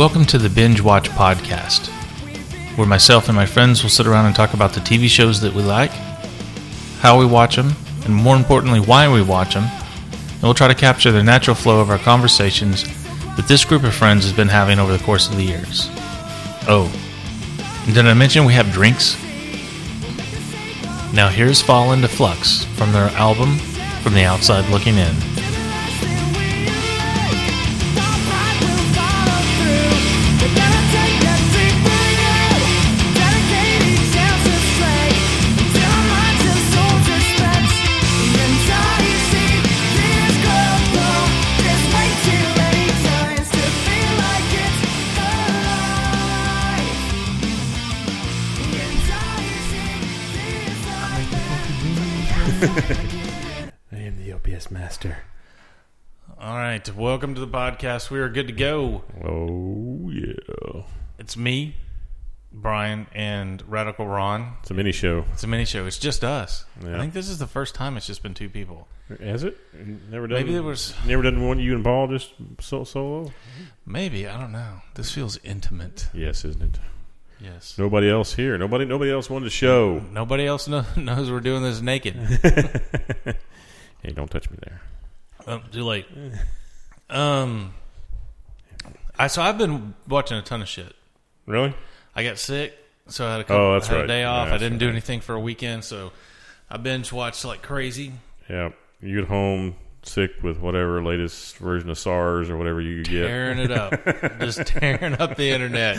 Welcome to the Binge Watch Podcast, where myself and my friends will sit around and talk about the TV shows that we like, how we watch them, and more importantly, why we watch them. And we'll try to capture the natural flow of our conversations that this group of friends has been having over the course of the years. Oh, did I mention we have drinks? Now here's Fall into Flux from their album From the Outside Looking In. I am the OPS master. All right, welcome to the podcast. We are good to go. Oh yeah, It's me, Brian, and Radical Ron. it's a mini show. It's a mini show. It's just us. Yeah. I think this is the first time it's just been two people. Has it? Never done. Maybe there was. Never done one. You and Paul just so, solo. Maybe I don't know. This feels intimate. Yes, isn't it? Yes. Nobody else here. Nobody. Nobody else wanted to show. Nobody else know, knows we're doing this naked. hey, don't touch me there. oh, too late. Um, I so I've been watching a ton of shit. Really? I got sick, so I had a couple, Oh, that's had a day off. Yeah, I didn't do right. anything for a weekend, so I binge watched like crazy. Yeah. You at home, sick with whatever latest version of SARS or whatever you get. tearing it up, just tearing up the internet.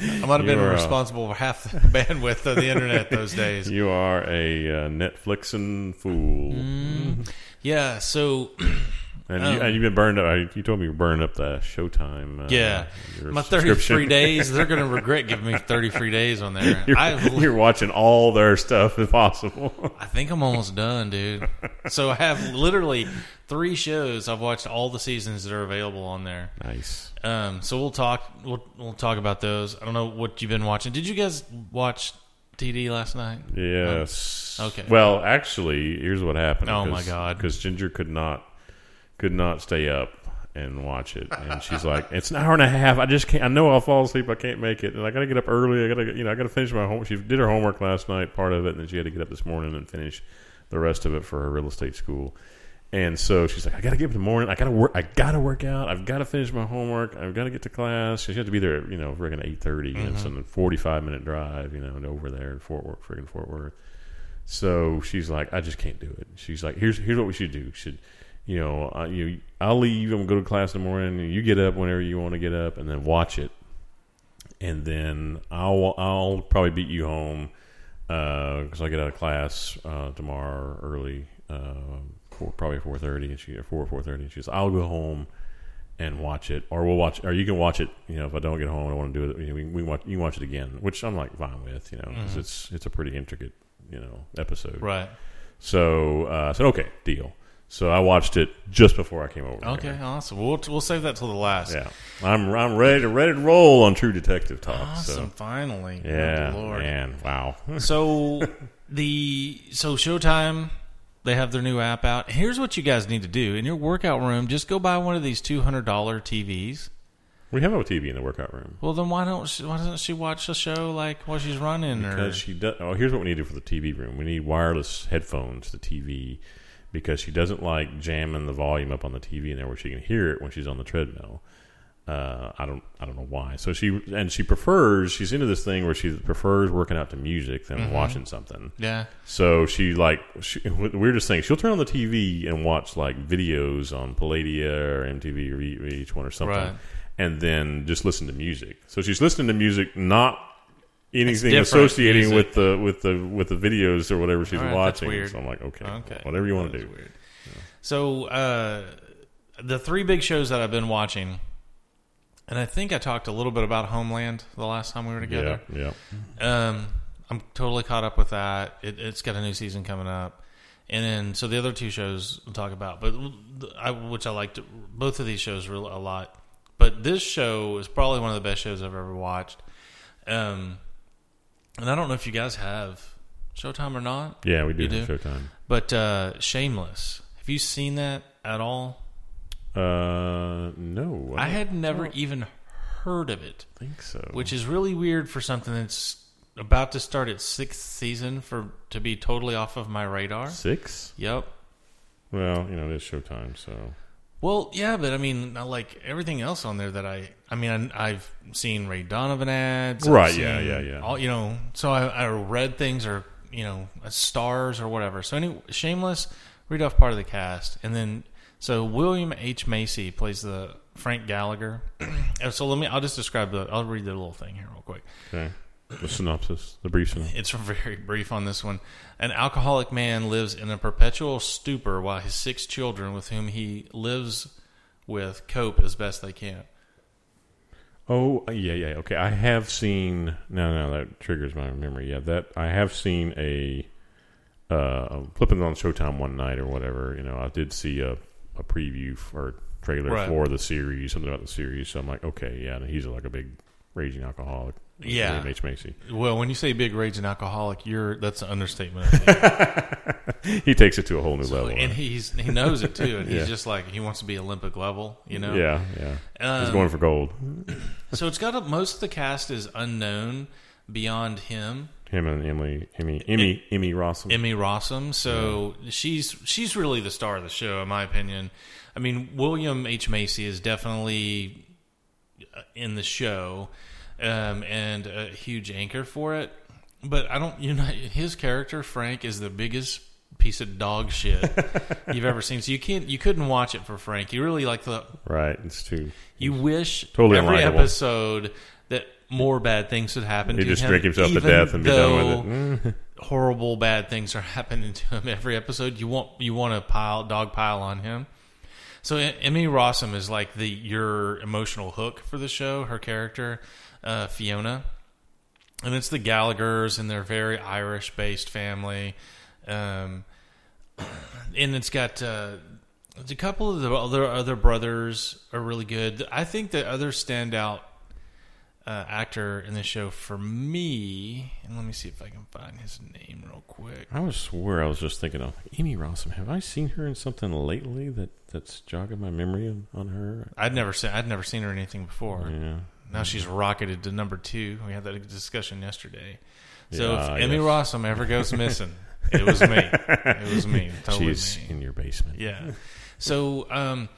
I might have been responsible for half the bandwidth of the internet those days. You are a uh, Netflixing fool, Mm. Yeah, so and, Um, you, and you've been burned up. You told me you burned up the Showtime. Uh, yeah, my thirty-three days. They're going to regret giving me thirty-three days on there. You're, I, you're watching all their stuff if possible. I think I'm almost done, dude. So I have literally three shows. I've watched all the seasons that are available on there. nice. Um, so we'll talk. We'll we'll talk about those. I don't know what you've been watching. Did you guys watch TD last night? Yes. Okay. Well, actually, here's what happened. Oh, my God. Because Ginger could not could not stay up and watch it, and she's like, "It's an hour and a half. I just can't. I know I'll fall asleep. I can't make it, and I got to get up early. I got to, you know, I got to finish my homework. She did her homework last night, part of it, and then she had to get up this morning and finish the rest of it for her real estate school." And so she's like, I gotta get up in the morning. I gotta work. I gotta work out. I've got to finish my homework. I've got to get to class. She had to be there, you know, friggin' eight thirty. You know, mm-hmm. it's a forty-five minute drive, you know, and over there in Fort Worth, friggin' Fort Worth. So she's like, I just can't do it. She's like, here's here's what we should do. We should, you know, uh, you I'll leave and go to class in the morning. And you get up whenever you want to get up, and then watch it. And then I'll I'll probably beat you home because I get out of class uh, tomorrow early, uh, four, probably four thirty, and she four four thirty. And she's, I'll go home and watch it, or we'll watch, or you can watch it. You know, if I don't get home, I want to do it. You know, we, we watch, you can watch it again, which I'm like fine with. You know, 'cause it's it's a pretty intricate, you know, episode. Right. So uh, I said, okay, deal. So I watched it just before I came over. Okay. here. Awesome. We'll we'll save that till the last. Yeah, I'm I'm ready to ready to roll on True Detective Talk. Awesome. So Finally. Oh, yeah, Good Lord. man, wow. So the so Showtime they have their new app out. Here's what you guys need to do in your workout room. Just go buy one of these two hundred dollar TVs. we have a TV in the workout room. Well, then why don't she, why doesn't she watch the show like while she's running? Or Because she does. Oh, here's what we need to do for the TV room. We need wireless headphones the TV because she doesn't like jamming the volume up on the TV in there where she can hear it when she's on the treadmill. Uh, I don't. I don't know why. So she and she prefers. She's into this thing where she prefers working out to music than watching something. yeah, So she like she, the weirdest thing. She'll turn on the TV and watch like videos on Palladia or MTV or each one or something, Right. and then just listen to music. So she's listening to music, not anything associating music. with the with the with the videos or whatever she's right, watching. So I'm like, okay, okay, whatever you want to do. weird. So uh, the three big shows that I've been watching, and I think I talked a little bit about Homeland the last time we were together. Yeah, yeah. Um, I'm totally caught up with that. It, it's got a new season coming up, and then so the other two shows we'll talk about, but I, which I liked both of these shows real, a lot. But this show is probably one of the best shows I've ever watched. Um, and I don't know if you guys have Showtime or not, Yeah, we do do? Showtime. but uh, Shameless. Have you seen that at all? Uh, no, I had never even heard of it, I think so. which is really weird for something that's about to start its sixth season for to be totally off of my radar. six? Yep. Well, you know, it is Showtime, so Well, yeah, but I mean, like everything else on there that I, I mean, I've seen Ray Donovan ads, I've Right, yeah, seen yeah, yeah. All you know, so I, I read things or you know, stars or whatever. So any Shameless, read off part of the cast, and then so William H Macy plays the Frank Gallagher. So let me, I'll just describe the, I'll read the little thing here real quick. okay. The synopsis, the brief synopsis. It's very brief on this one. An alcoholic man lives in a perpetual stupor while his six children, with whom he lives with, cope as best they can. Oh, yeah, yeah. Okay, I have seen. No, no, that triggers my memory. Yeah, that I have seen a uh, flipping on Showtime one night or whatever. You know, I did see a a preview or trailer Right. for the series, something about the series. So I'm like, okay, yeah, he's like a big raging alcoholic. Yeah. William H Macy. Well, when you say big raging alcoholic, you're that's an understatement. He takes it to a whole new level. and he's he knows it too, and he's just like he wants to be Olympic level, you know. yeah, yeah. he's Um, going for gold. So it's got a, most of the cast is unknown beyond him. Him and Emily, Emmy, Emmy, Emmy Rossum. Emmy Rossum. So she's she's really the star of the show, in my opinion. I mean, William H Macy is definitely uh, in the show um, and a huge anchor for it. But I don't, you know, his character Frank is the biggest piece of dog shit you've ever seen. So you can't, you couldn't watch it for Frank. You really like the, right, it's too. you wish Totally every unlikable. episode that more bad things would happen. He to just him, drink himself to death and be done with it. Mm. horrible bad things are happening to him every episode. You want you want to pile dog pile on him. So Emmy Rossum is like the your emotional hook for the show. Her character uh, Fiona, and it's the Gallagher's and their very Irish based family. Um, and it's got uh, a couple of the other other brothers are really good. I think the other standout uh, actor in the show for me, and let me see if I can find his name real quick. I was swear I was just thinking of Amy Rossum. Have I seen her in something lately that that's jogging my memory on, on her? I'd never seen I'd never seen her in anything before. Yeah. Now she's rocketed to number two. We had that discussion yesterday. So Yeah, if Emmy yes. Rossum ever goes missing, it was me. It was me. Totally She's me. in your basement. Yeah. So um,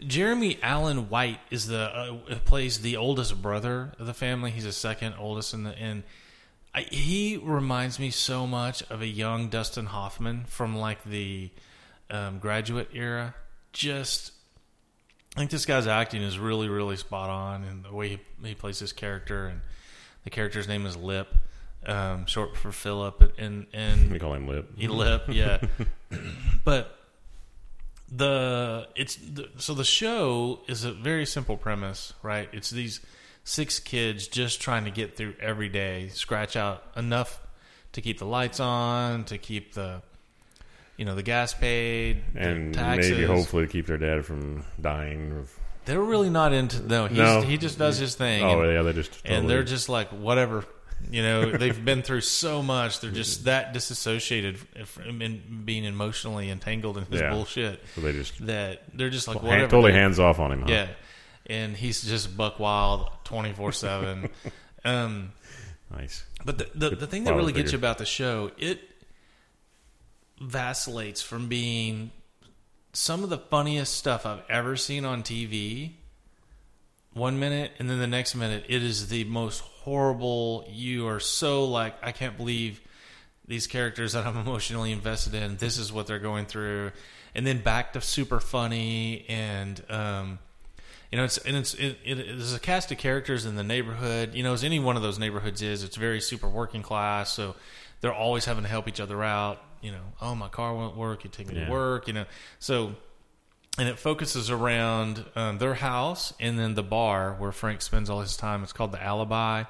Jeremy Allen White is the uh, plays the oldest brother of the family. He's the second oldest in the and I, he reminds me so much of a young Dustin Hoffman from like the um, graduate era. Just I think this guy's acting is really really spot on, and the way he, he plays his character, and the character's name is Lip, um, short for Philip, and and We call him Lip. he lip, yeah. but the it's the, so the show is a very simple premise, right? It's these six kids just trying to get through every day, scratch out enough to keep the lights on, to keep the you know the gas paid, and taxes. maybe hopefully to keep their dad from dying. They're really not into no. He's, No. he just does his thing. oh and- yeah, they just and they're just like whatever you know they've been through so much they're just that disassociated from in being emotionally entangled in his Yeah. bullshit so they just that they're just like whatever totally They're- hands off on him. Huh? yeah and he's just buck wild 24-7 um nice. but the, the, the thing that really gets you about the show, it vacillates from being some of the funniest stuff I've ever seen on TV. One minute, and then the next minute, it is the most horrible. You are so like, I can't believe these characters that I'm emotionally invested in. This is what they're going through, and then back to super funny and. um you know, it's and it's it, it, there's a cast of characters in the neighborhood. You know, as any one of those neighborhoods is, it's very super working class. So they're always having to help each other out. You know, oh my car won't work, you take me Yeah. to work. You know, so and it focuses around um, their house and then the bar where Frank spends all his time. It's called the Alibi,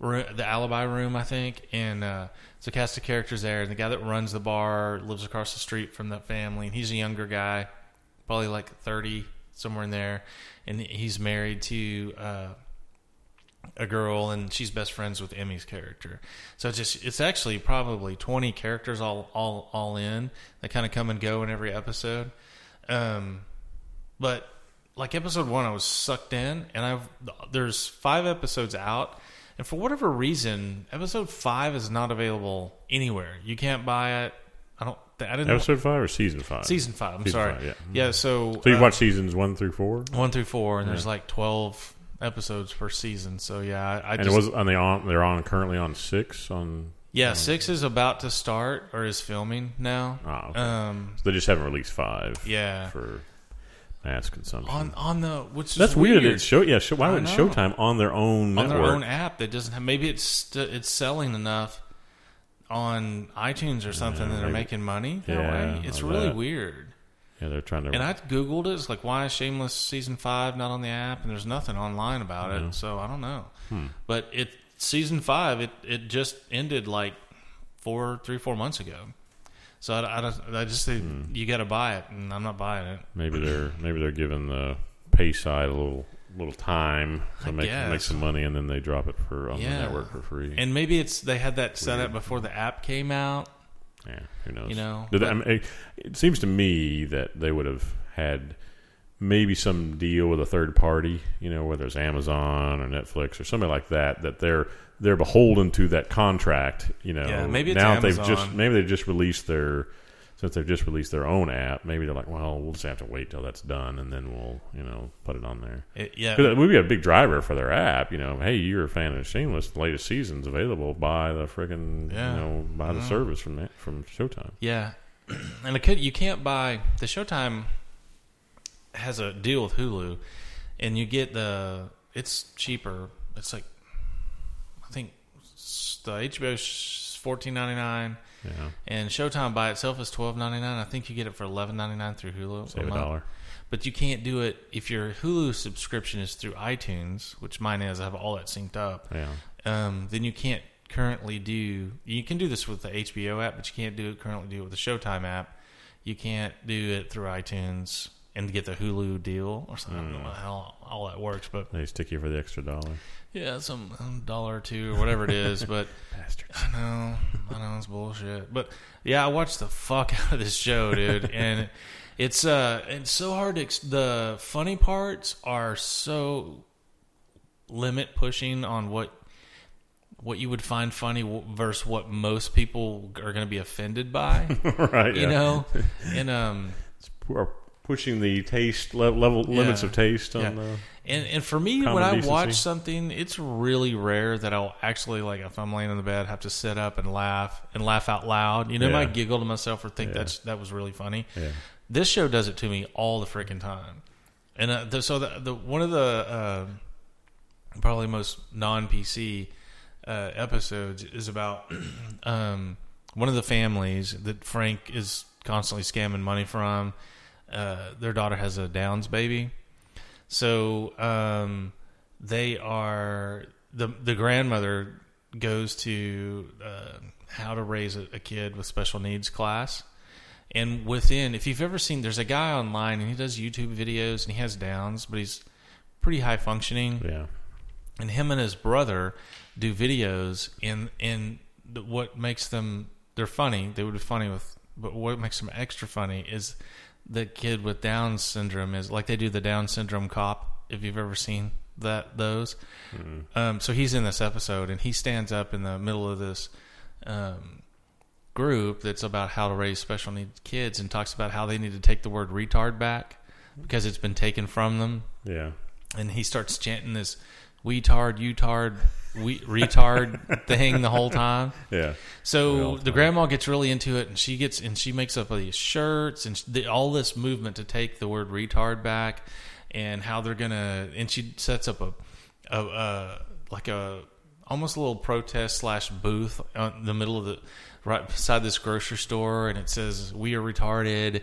the Alibi Room, I think. And uh, it's a cast of characters there. And the guy that runs the bar lives across the street from that family, and he's a younger guy, probably like thirty, somewhere in there. And he's married to uh, a girl, and she's best friends with Emmy's character. So it's just it's actually probably twenty characters all all all in that kind of come and go in every episode. Um, but like episode one, I was sucked in, and I've there's five episodes out, and for whatever reason, episode five is not available anywhere. You can't buy it. I don't. I didn't. Episode five or season five? season five. I'm Season sorry. five, yeah. yeah. So So you uh, watch seasons one through four, one through four, and there's like twelve episodes per season. So yeah, I, I and just it was on they on they're on currently on six on. yeah six is about to start or is filming now. Oh, okay. Um, So they just haven't released five. yeah. for mass consumption. On on the which That's weird. weird. It's show yeah. Show, why wouldn't. Showtime on their own on network? their own app that doesn't have maybe it's st- it's selling enough on iTunes or something Yeah, that they're making money Yeah, way. It's really that. weird. Yeah, they're trying to. And I googled it. It's like why is Shameless season five not on the app? And there's nothing online about it. So I don't know. Hmm. But it season five it it just ended like four three four months ago. So I, I, I just say Hmm. you got to buy it, and I'm not buying it. maybe they're maybe they're giving the pay side a little little time to I make guess. make some money, and then they drop it for on Yeah. the network for free. And maybe it's they had that set up before the app came out. Yeah, who knows? You know, but- I mean, it, seems to me that they would have had maybe some deal with a third party, you know, whether it's Amazon or Netflix or somebody like that, that they're they're beholden to that contract. You know, Yeah, maybe now they've just maybe they just released their since they've just released their own app. Maybe they're like, well, we'll just have to wait till that's done and then we'll you know put it on there. It, yeah, Because we'd be a big driver for their app. You know, hey, you're a fan of Shameless. The latest season's available. by the freaking, Yeah. you know, buy the Mhm. service from that, from Showtime. Yeah, and it could, you can't buy the Showtime has a deal with Hulu, and you get the it's cheaper. It's like I think the HBO is fourteen ninety nine, Yeah, and Showtime by itself is twelve ninety nine. I think you get it for eleven ninety nine through Hulu. save a dollar. But you can't do it if your Hulu subscription is through iTunes, which mine is. I have all that synced up. Yeah. um, then you can't currently do. You can do this with the HBO app, but you can't do it currently do it with the Showtime app. You can't do it through iTunes and get the Hulu deal or something. I don't know how all that works, but They stick you for the extra dollar. Yeah, some um, dollar or two or whatever it is. But Bastards. I know, I know it's bullshit. But yeah, I watched the fuck out of this show, dude, and it's uh, it's so hard to. Ex- the funny parts are so limit pushing on what what you would find funny versus what most people are going to be offended by. right. you yeah. know, and um, Are pushing the taste le- level limits of taste on Yeah. the. And and for me, when I decency. watch something, it's really rare that I'll actually like if I'm laying in the bed, have to sit up and laugh and laugh out loud. You know, I might giggle to myself or think Yeah. that's that was really funny. Yeah. This show does it to me all the freaking time. And uh, the, so the, the one of the uh, probably most non PC uh, episodes is about um, one of the families that Frank is constantly scamming money from. Uh, their daughter has a Downs baby, so um, they are the the grandmother goes to uh, how to raise a, a kid with special needs class. And within, if you've ever seen, there's a guy online and he does YouTube videos and he has downs, but he's pretty high functioning. Yeah. And him and his brother do videos, and and what makes them they're funny. They would be funny with, but what makes them extra funny is the kid with Down syndrome is like they do the Down syndrome cop. If you've ever seen that those, um, so he's in this episode and he stands up in the middle of this um, group that's about how to raise special needs kids and talks about how they need to take the word retard back because it's been taken from them. Yeah. And he starts chanting this "weetard, utard, we, retard" thing the whole time. Yeah. So the the grandma gets really into it, and she gets and she makes up these shirts and the, all this movement to take the word retard back, and how they're gonna. And she sets up a, a, a like a almost a little protest slash booth in the middle of the right beside this grocery store, and it says "We are retarded,"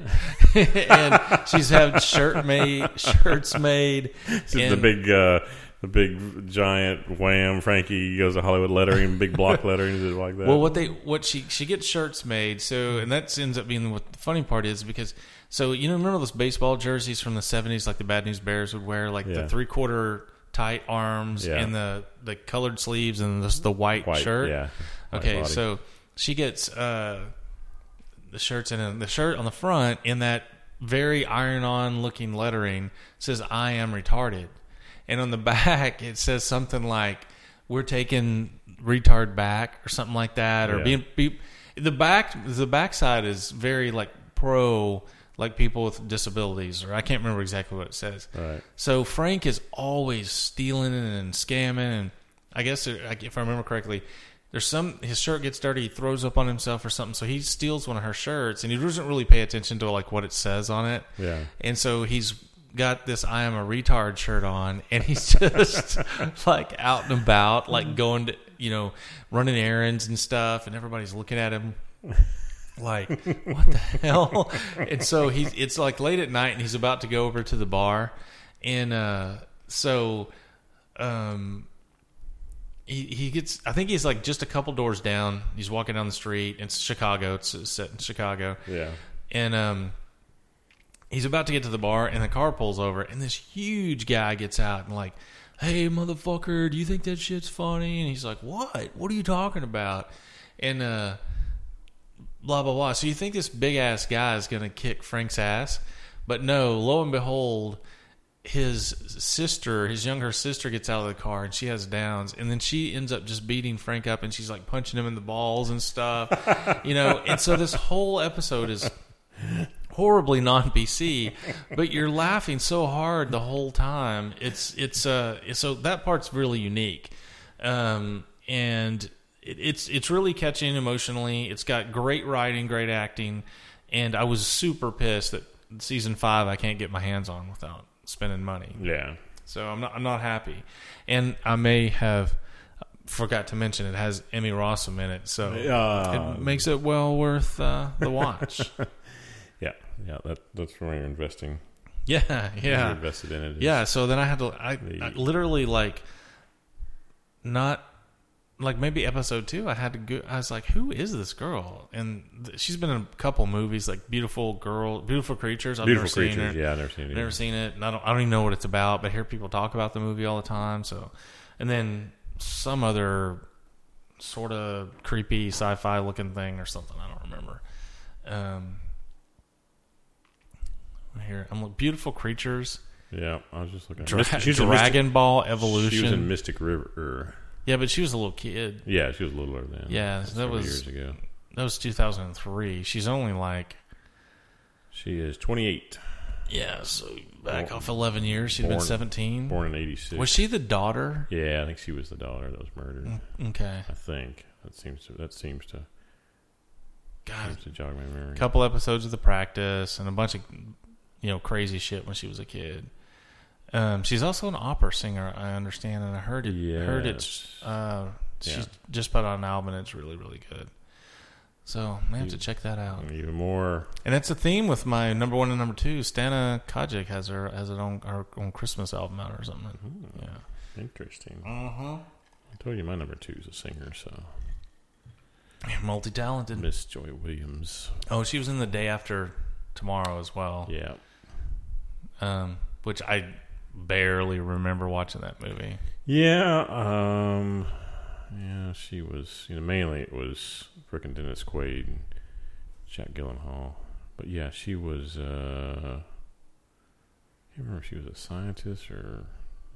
and she's had shirt made shirts made. This is the big, uh, the big giant wham. Frankie goes to Hollywood lettering, big block lettering, like that? Well, what they what she she gets shirts made, so and that ends up being what the funny part is because so you know remember those baseball jerseys from the seventies like the Bad News Bears would wear like Yeah. the three quarter tight arms Yeah. and the the colored sleeves and just the white, White, shirt. Yeah. White Okay, body. so she gets uh, the shirts and the shirt on the front in that very iron on looking lettering says I am retarded. And on the back it says something like we're taking retard back or something like that or Yeah. being be, the back the backside is very like pro like people with disabilities or I can't remember exactly what it says. Right. So Frank is always stealing and scamming, and I guess uh, if I remember correctly, there's some his shirt gets dirty, he throws up on himself or something, so he steals one of her shirts, and he doesn't really pay attention to like what it says on it. Yeah. And so he's got this "I am a retard" shirt on, and he's just like out and about, like going to you know running errands and stuff, and everybody's looking at him like what the hell? And so he's it's like late at night and he's about to go over to the bar and uh so um he, he gets i think he's like just a couple doors down. He's walking down the street. It's chicago. It's set in chicago. Yeah. and um he's about to get to the bar and the car pulls over and this huge guy gets out and like hey motherfucker do you think that shit's funny? And he's like what? What are you talking about? And uh blah blah blah. So you think this big ass guy is gonna kick frank's ass but no lo and behold his sister his younger sister gets out of the car and she has downs and then she ends up just beating frank up and she's like punching him in the balls and stuff you know? And so this whole episode is horribly non PC, but you're laughing so hard the whole time. It's it's uh so that part's really unique, um, and it, it's it's really catching emotionally. It's got great writing, great acting, and I was super pissed that season five I can't get my hands on without spending money. Yeah. So I'm not I'm not happy, and I may have forgot to mention it has Emmy Rossum in it, so Uh, it makes it well worth uh, the watch. yeah. Yeah. That that's where you're investing. yeah, yeah, You're invested in it. Yeah, so then I had to I, The- I literally like not like maybe episode 2 I had to go I was like who is this girl? And th- she's been in a couple movies like Beautiful Girl, Beautiful Creatures. I've Beautiful never creatures. seen her. Yeah, I've never seen it. Never either. seen it. And I don't I don't even know what it's about, but I hear people talk about the movie all the time, so and then some other sort of creepy sci-fi looking thing or something, I don't remember. Um here, I'm look Beautiful Creatures. Yeah, I was just looking. Dra- Myst- she's Dragon Ball Evolution. She was in Mystic River. yeah, but she was a little kid. Yeah, she was littler then. Yeah, That's that several was- years ago. That was 2003. She's only like She is 28, yeah, so back Born- off 11 years. She'd been 17. born in 86. Was she the daughter? Yeah, I think she was the daughter that was murdered. Mm, okay. I think that seems to that seems to God, seems to jog my memory. a couple episodes of The Practice and a bunch of you know crazy shit when she was a kid. Um, she's also an opera singer, I understand, and I heard it. Heard it's. Yes. Uh, she's Yeah. just put out an album, and it's really, really good. So I have to check that out. And even more. And it's a theme with my number one and number two. Stana Katic has her has her own her own Christmas album out or something. Hmm, Yeah. Interesting. Uh-huh. I told you my number two is a singer, so Multi talented. Miss Joy Williams. Oh, she was in the day after tomorrow as well. Yeah, Um, which I barely remember watching that movie. yeah, um, yeah. She was, you know, mainly it was frickin' Dennis Quaid, and Jake Gyllenhaal, but yeah, she was. uh I can't remember if she was a scientist or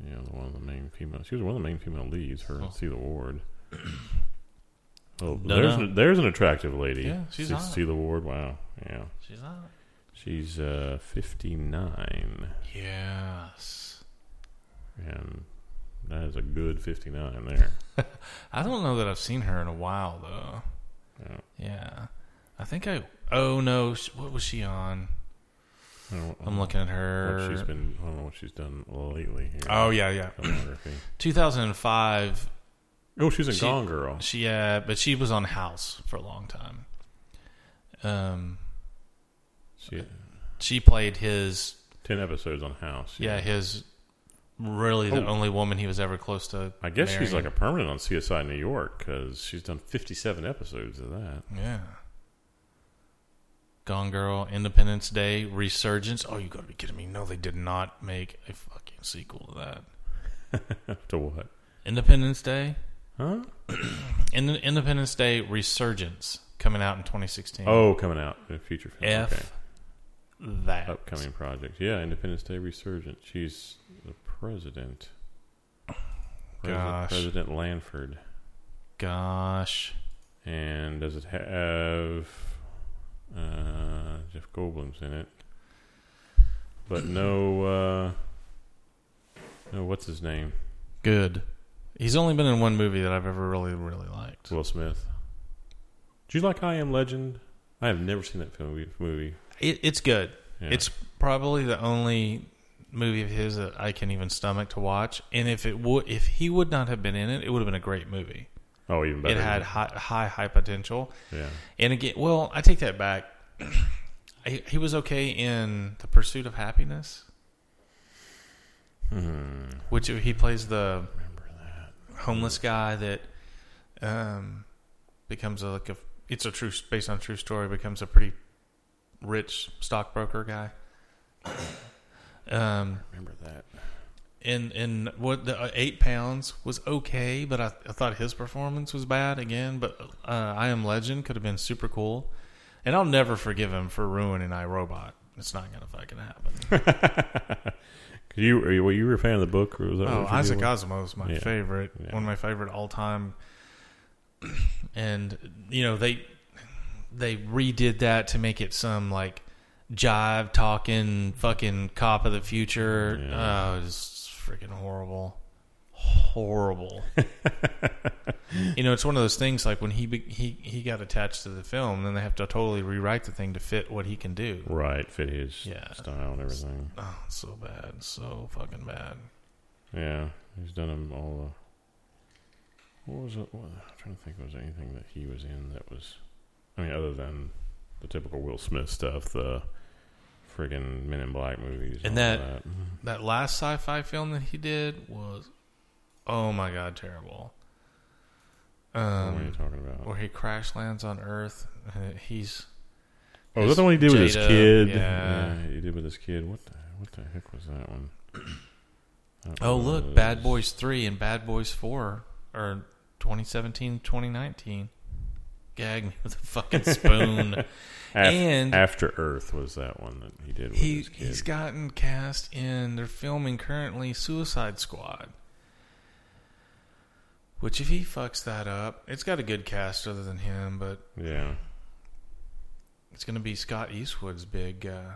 you know one of the main female. She was one of the main female leads. Her Oh. Sela Ward. Oh, Dunno. there's an, there's an attractive lady. Yeah, she's. Sela Ward. Wow, yeah, She's not. She's uh, 59, Yes. and that is a good 59 there. I don't know that I've seen her in a while though. Yeah. Yeah. I think I. Oh no! What was she on? I'm looking at what her. she's been. I don't know what she's done lately. Here. Oh yeah, yeah. 2005. Oh, she's in She- Gone Girl. She uh, but she was on House for a long time. Um, She she played his ten episodes on House. yeah his really the Oh. only woman he was ever close to. I guess she's like a permanent on CSI New York because she's done 57 episodes of that. yeah. Gone Girl, Independence Day, Resurgence. Oh, you got to be kidding me! No, they did not make a fucking sequel to that. to what? Independence Day, Huh? In- Independence Day, Resurgence, coming out in 2016. Oh, coming out in a future film. F Okay. That. upcoming project. Yeah, Independence Day Resurgent. She's the president. Gosh. President Lanford. Gosh. And does it have uh, Jeff Goldblum's in it? But no, uh, no. What's his name? Good. He's only been in one movie that I've ever really, really liked. Will Smith. Do you like I Am Legend? I have never seen that film movie. It, it's good. Yeah. It's probably the only movie of his that I can even stomach to watch. And if it would, if he would not have been in it, it would have been a great movie. oh, even better. It had high, high, high potential. yeah. And again, well, I take that back. he, he was okay in The Pursuit of Happiness, Hmm. which he plays the that? homeless guy that um, becomes a, like a. It's a true based on a true story. Becomes a pretty rich stockbroker guy. Um, Remember that? and and what the uh, eight pounds was okay, but I, I thought his performance was bad again. But uh, I Am Legend could have been super cool, and I'll never forgive him for ruining I, Robot. It's not gonna fucking happen. you were you, were you a fan of the book? Or was that Oh, Isaac? Asimov is my Yeah. favorite, Yeah. one of my favorite all time. And you know they they redid that to make it some like jive talking fucking cop of the future. Yeah. Oh, it's freaking horrible, horrible. you know, it's one of those things like when he he he got attached to the film, then they have to totally rewrite the thing to fit what he can do. Right, fit his Yeah. style and everything. Oh, it's so bad, so fucking bad. Yeah, he's done them all. Uh, what was it? What, I'm trying to think. Was there anything that he was in that was? I mean, other than the typical Will Smith stuff, the friggin' Men in Black movies, And all that- That last sci-fi film that he did was, oh my god, terrible. what are you Um, talking about? where he crash lands on Earth. Uh, he's Oh, is that the one he did with his kid? yeah. he did with his kid. What the what the heck was that one? That oh look, Bad Boys Three and Bad Boys Four are 2017, 2019. Gag me with a fucking spoon. Af- and- After Earth was that one that he did with he he's gotten cast in. They're filming currently Suicide Squad. Which, if he fucks that up, it's got a good cast other than him, but yeah. it's going to be Scott Eastwood's big. Uh,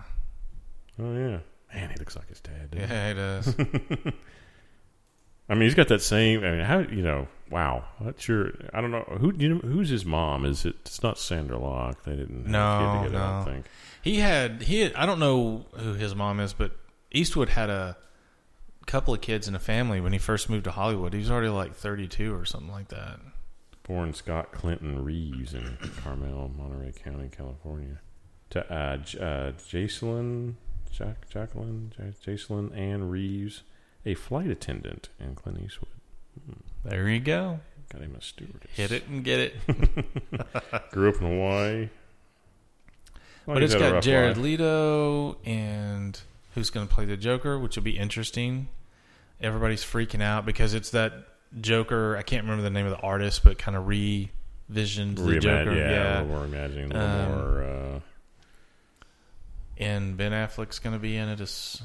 Oh yeah. Man, he looks like his dad. doesn't he? does. I mean, he's got that same. I mean, how you know? Wow, that's your. I don't know who. You know, who's his mom? Is it? It's not Sondra Locke. They didn't. Have No, a kid together, I don't no. think. he had he. Had, I don't know who his mom is, but Eastwood had a couple of kids in a family when he first moved to Hollywood. He was already like thirty-two or something like that. Born Scott Clinton Reeves in Carmel, Monterey County, California. To uh, J- uh, Jacelyn, Jack, Jacqueline, J- Jacelyn Ann Reeves, a flight attendant in Clint Eastwood. There you go. Got him a stewardess. Hit it and get it. Grew up in Hawaii. Well, but it's got Jared life. Leto and who's going to play the Joker, which will be interesting. Everybody's freaking out because it's that Joker. I can't remember the name of the artist, but kind of revisioned the Joker. yeah, a Yeah, little more imagining, a little Um, more. Uh, and Ben Affleck's going to be in it as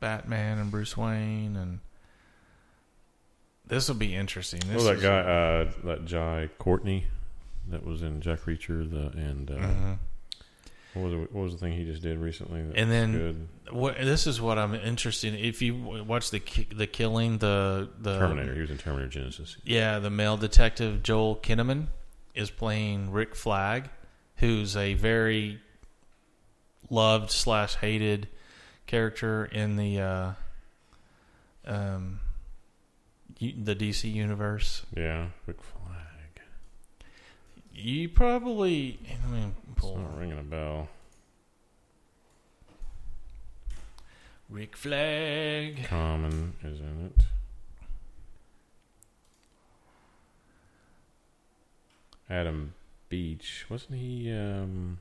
Batman and Bruce Wayne, and this will be interesting. This oh, that guy, uh, that Jai Courtney, that was in Jack Reacher, the and uh, Mhm. what was it, what was the thing he just did recently? And then good? What this is what I'm interested. In. If you watch the ki- the killing, the the Terminator. He was in Terminator Genisys. Yeah, the male detective Joel Kinnaman is playing Rick Flag, who's a very loved slash hated character in the uh, um, the DC universe. Yeah, Rick Flag. You probably let me It's not ringing a bell. Rick Flag. Common is in it. Adam Beach wasn't he? Um,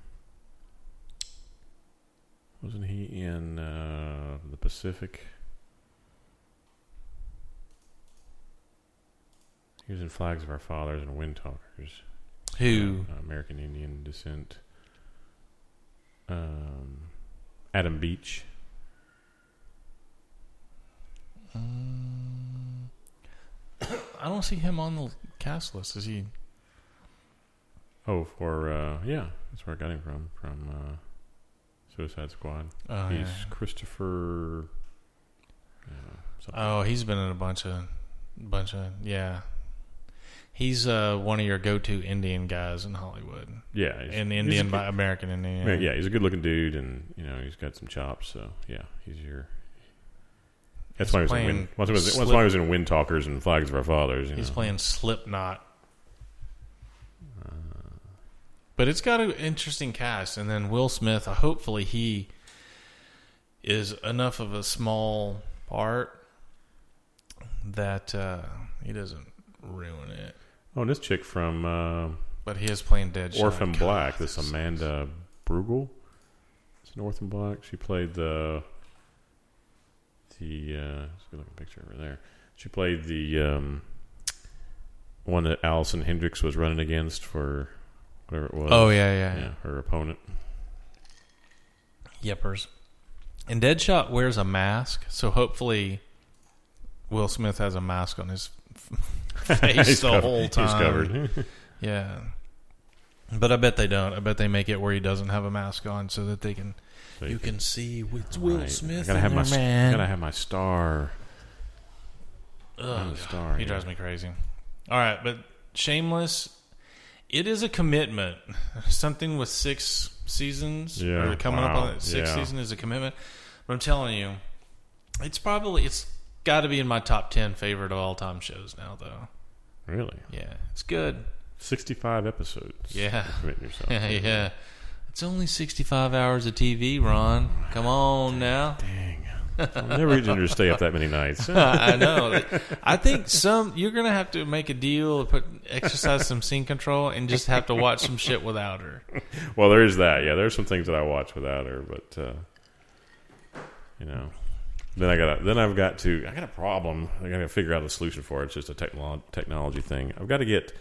wasn't he in uh, the Pacific? He was in Flags of Our Fathers and Wind Talkers. Who? Uh, American Indian descent. Um, Adam Beach. I don't see him on the cast list. Is he? Oh, for uh, yeah, that's where I got him from from uh, Suicide Squad. Oh, He's yeah. Christopher. Uh, something. Oh, he's been in a bunch of, bunch of yeah. He's uh, one of your go-to Indian guys in Hollywood, yeah, he's, an he's Indian good- by American Indian. Yeah, he's a good-looking dude, and you know he's got some chops. So yeah, he's your. That's He's why he was in Wind, that's why he was- that's he was in Wind Talkers and Flags of Our Fathers. You He's know. playing Slipknot. But it's got an interesting cast, and then Will Smith. uh, Hopefully, he is enough of a small part that uh, he doesn't ruin it. Oh, and this chick from uh, But he is playing Deadshot. Orphan God, Black, this this- Amanda Brugel. It's an Orphan Black. She played the the. Uh, let's go look at a picture over there. She played the um, one that Alison Hendrix was running against for whatever it was. Oh yeah, yeah, yeah, her opponent. Yepers. And Deadshot wears a mask, so hopefully Will Smith has a mask on his face the covered- whole time. He's covered. Yeah. But I bet they don't. I bet they make it where he doesn't have a mask on so that they can So you can see it's Will Right. Smith. I gotta have my I man. gotta have my star. Ugh, star, he yeah. drives me crazy. All right, but Shameless, it is a commitment. Something with six seasons, Yeah, or coming up wow, on the sixth yeah. season is a commitment. But I'm telling you, it's probably it's got to be in my top ten favorite of all time shows now, though. Really, Yeah, it's good. sixty-five episodes. Yeah. Yourself. Yeah, yeah. It's only 65 hours of TV, Ron. Come on now. Dang. I'm never going to stay up that many nights. I know. I think some you're gonna have to make a deal, put exercise some scene control, and just have to watch some shit without her. well, there is that. Yeah, there's some things that I watch without her, but uh, you know, then I got then I've got to I got a problem. I got to figure out a solution for it. It's just a technolo- technology thing. I've got to get.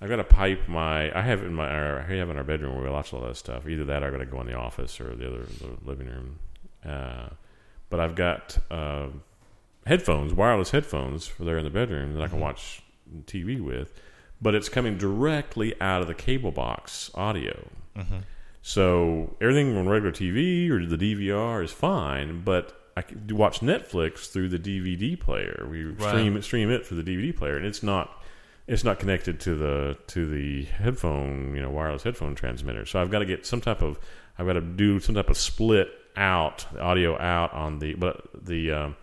I've got to pipe my. I have in my. I have in our bedroom where we watch all that stuff. Either that, or I got to go in the office or the other the living room. Uh, but I've got uh, headphones, wireless headphones, for there in the bedroom that I can watch TV with. But it's coming directly out of the cable box audio. So everything on regular TV or the DVR is fine, but I can watch Netflix through the DVD player. We stream it, stream it through the DVD player, and it's not it's not connected to the to the headphone, you know, wireless headphone transmitter. So I've got to get some type of I've got to do some type of split out the audio out on the but the um,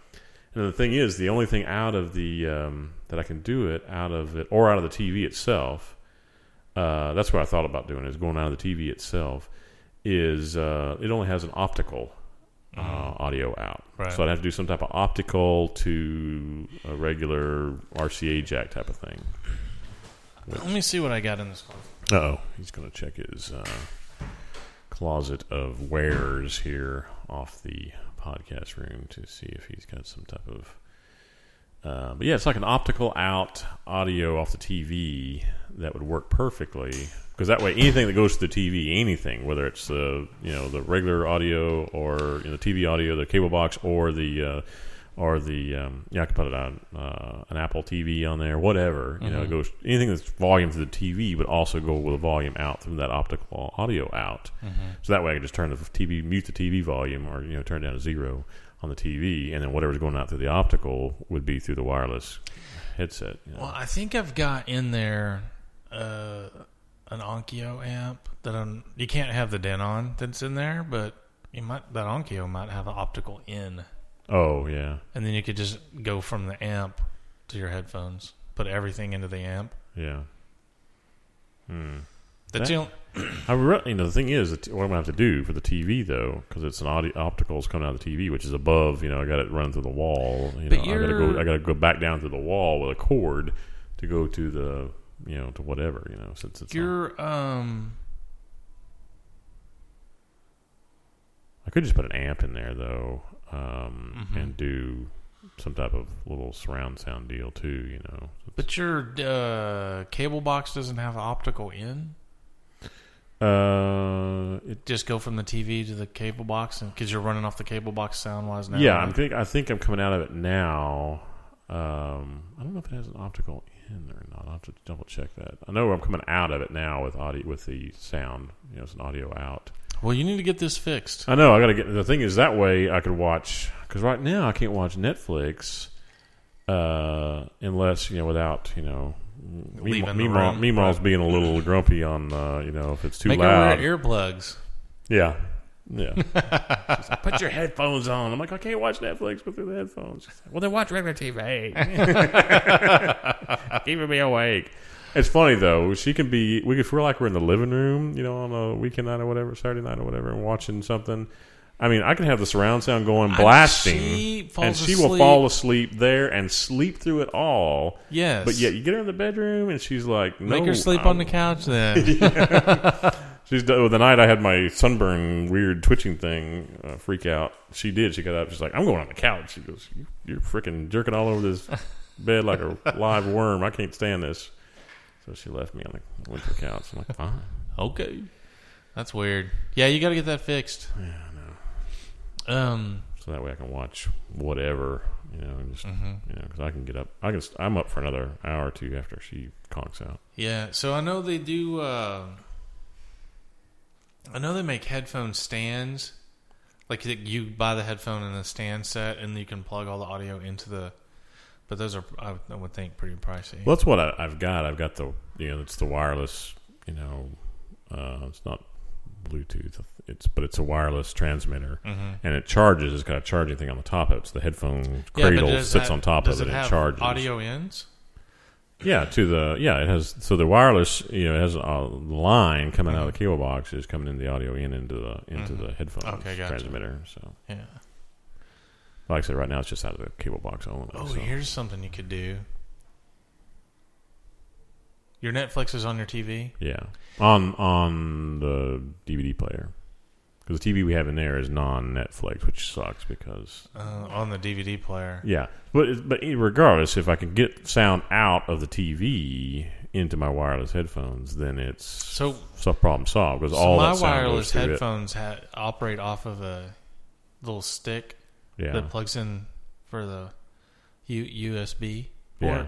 and the thing is the only thing out of the um, that I can do it out of it or out of the TV itself. Uh, that's what I thought about doing is going out of the TV itself. Is uh, it only has an optical uh, audio out, Right. so I'd have to do some type of optical to a regular RCA jack type of thing. Let me see what I got in this one. Oh, he's going to check his uh, closet of wares here off the podcast room to see if he's got some type of. Uh, but yeah, it's like an optical out audio off the TV that would work perfectly because that way anything that goes to the TV, anything whether it's the you know the regular audio or you know, the TV audio, the cable box, or the uh, or the um, yeah, I could put it on uh, an Apple TV on there, whatever. You know, it goes anything that's volume to the TV would also go with a volume out from that optical audio out. So that way, I can just turn the TV, mute the TV volume, or you know, turn it down to zero on the TV, and then whatever's going out through the optical would be through the wireless headset. You know. Well, I think I've got in there uh, an Onkyo amp that I'm. You can't have the Denon that's in there, but you might that Onkyo might have an optical in, Oh yeah, and then you could just go from the amp to your headphones. Put everything into the amp. yeah. Hmm. The only, I re- you know the thing is what I'm gonna have to do for the TV though because it's an audio opticals coming out of the TV which is above you know I got it run through the wall you know But I gotta go I gotta go back down through the wall with a cord to go to the you know to whatever you know since it's not- your um. I could just put an amp in there though um, Mhm. and do some type of little surround sound deal too you know But your uh, cable box doesn't have optical in. Uh, it, Just go from the TV to the cable box, and because you're running off the cable box sound wise now. yeah, right? I'm think I think I'm coming out of it now. Um, I don't know if it has an optical in or not. I'll have to double check that. I know I'm coming out of it now with audio with the sound. You know, it's an audio out. Well, you need to get this fixed. I know. I got to get. The thing is, that way I could watch because right now I can't watch Netflix uh, unless you know without you know. Leaving the Meemaw. Meemaw's being a little grumpy on uh, you know if it's too Make loud. her wear earplugs. Yeah. Yeah. Like, Put your headphones on. I'm like, I can't watch Netflix with the headphones. Like, well, then watch regular TV. Keeping me awake. It's funny though. She can be. We could feel like we're in the living room, you know, on a weekend night or whatever, Saturday night or whatever, and watching something. I mean, I can have the surround sound going, blasting, she and she will fall asleep there and sleep through it all. Yes, But yet, you get her in the bedroom, and she's like, no, make her sleep I'm- on the couch. Then She's well, the night I had my sunburn weird twitching thing uh, freak out. She did. She got up. She's like, "I'm going on the couch." She goes, "You're freaking jerking all over this bed like a live worm. I can't stand this." So she left me on the went to the couch. I'm like, "Fine." okay, that's weird. Yeah, you got to get that fixed. Yeah, I know. Um, So that way I can watch whatever, you know, and just mhm. you know, because I can get up. I can. I'm up for another hour or two after she conks out. Yeah, so I know they do. Uh, I know they make headphone stands. Like you buy the headphone in the stand set, and you can plug all the audio into the. But those are, I, I would think, pretty pricey. Well, that's what I, I've got. I've got the you know it's the wireless. You know, uh, it's not Bluetooth. It's but it's a wireless transmitter, hmm and it charges. It's got a charging thing on the top of it. So the headphone cradle does sits that- on top of it, and have it charges. audio ins. Yeah, to the yeah, it has so the wireless. You know, it has a line coming out of the cable box is coming in the audio in into the into Mhm. the headphone Okay, gotcha. transmitter. So, Yeah. Like I said, right now it's just out of the cable box only. Oh, so. here's something you could do. Your Netflix is on your TV. Yeah, on on the DVD player because the TV we have in there is non-Netflix, which sucks because Uh, on the DVD player. yeah. But but regardless, if I can get sound out of the TV into my wireless headphones, then it's So, so problem solved because so all my wireless goes through it. headphones ha- operate off of a little stick Yeah, that plugs in for the U- USB port. yeah,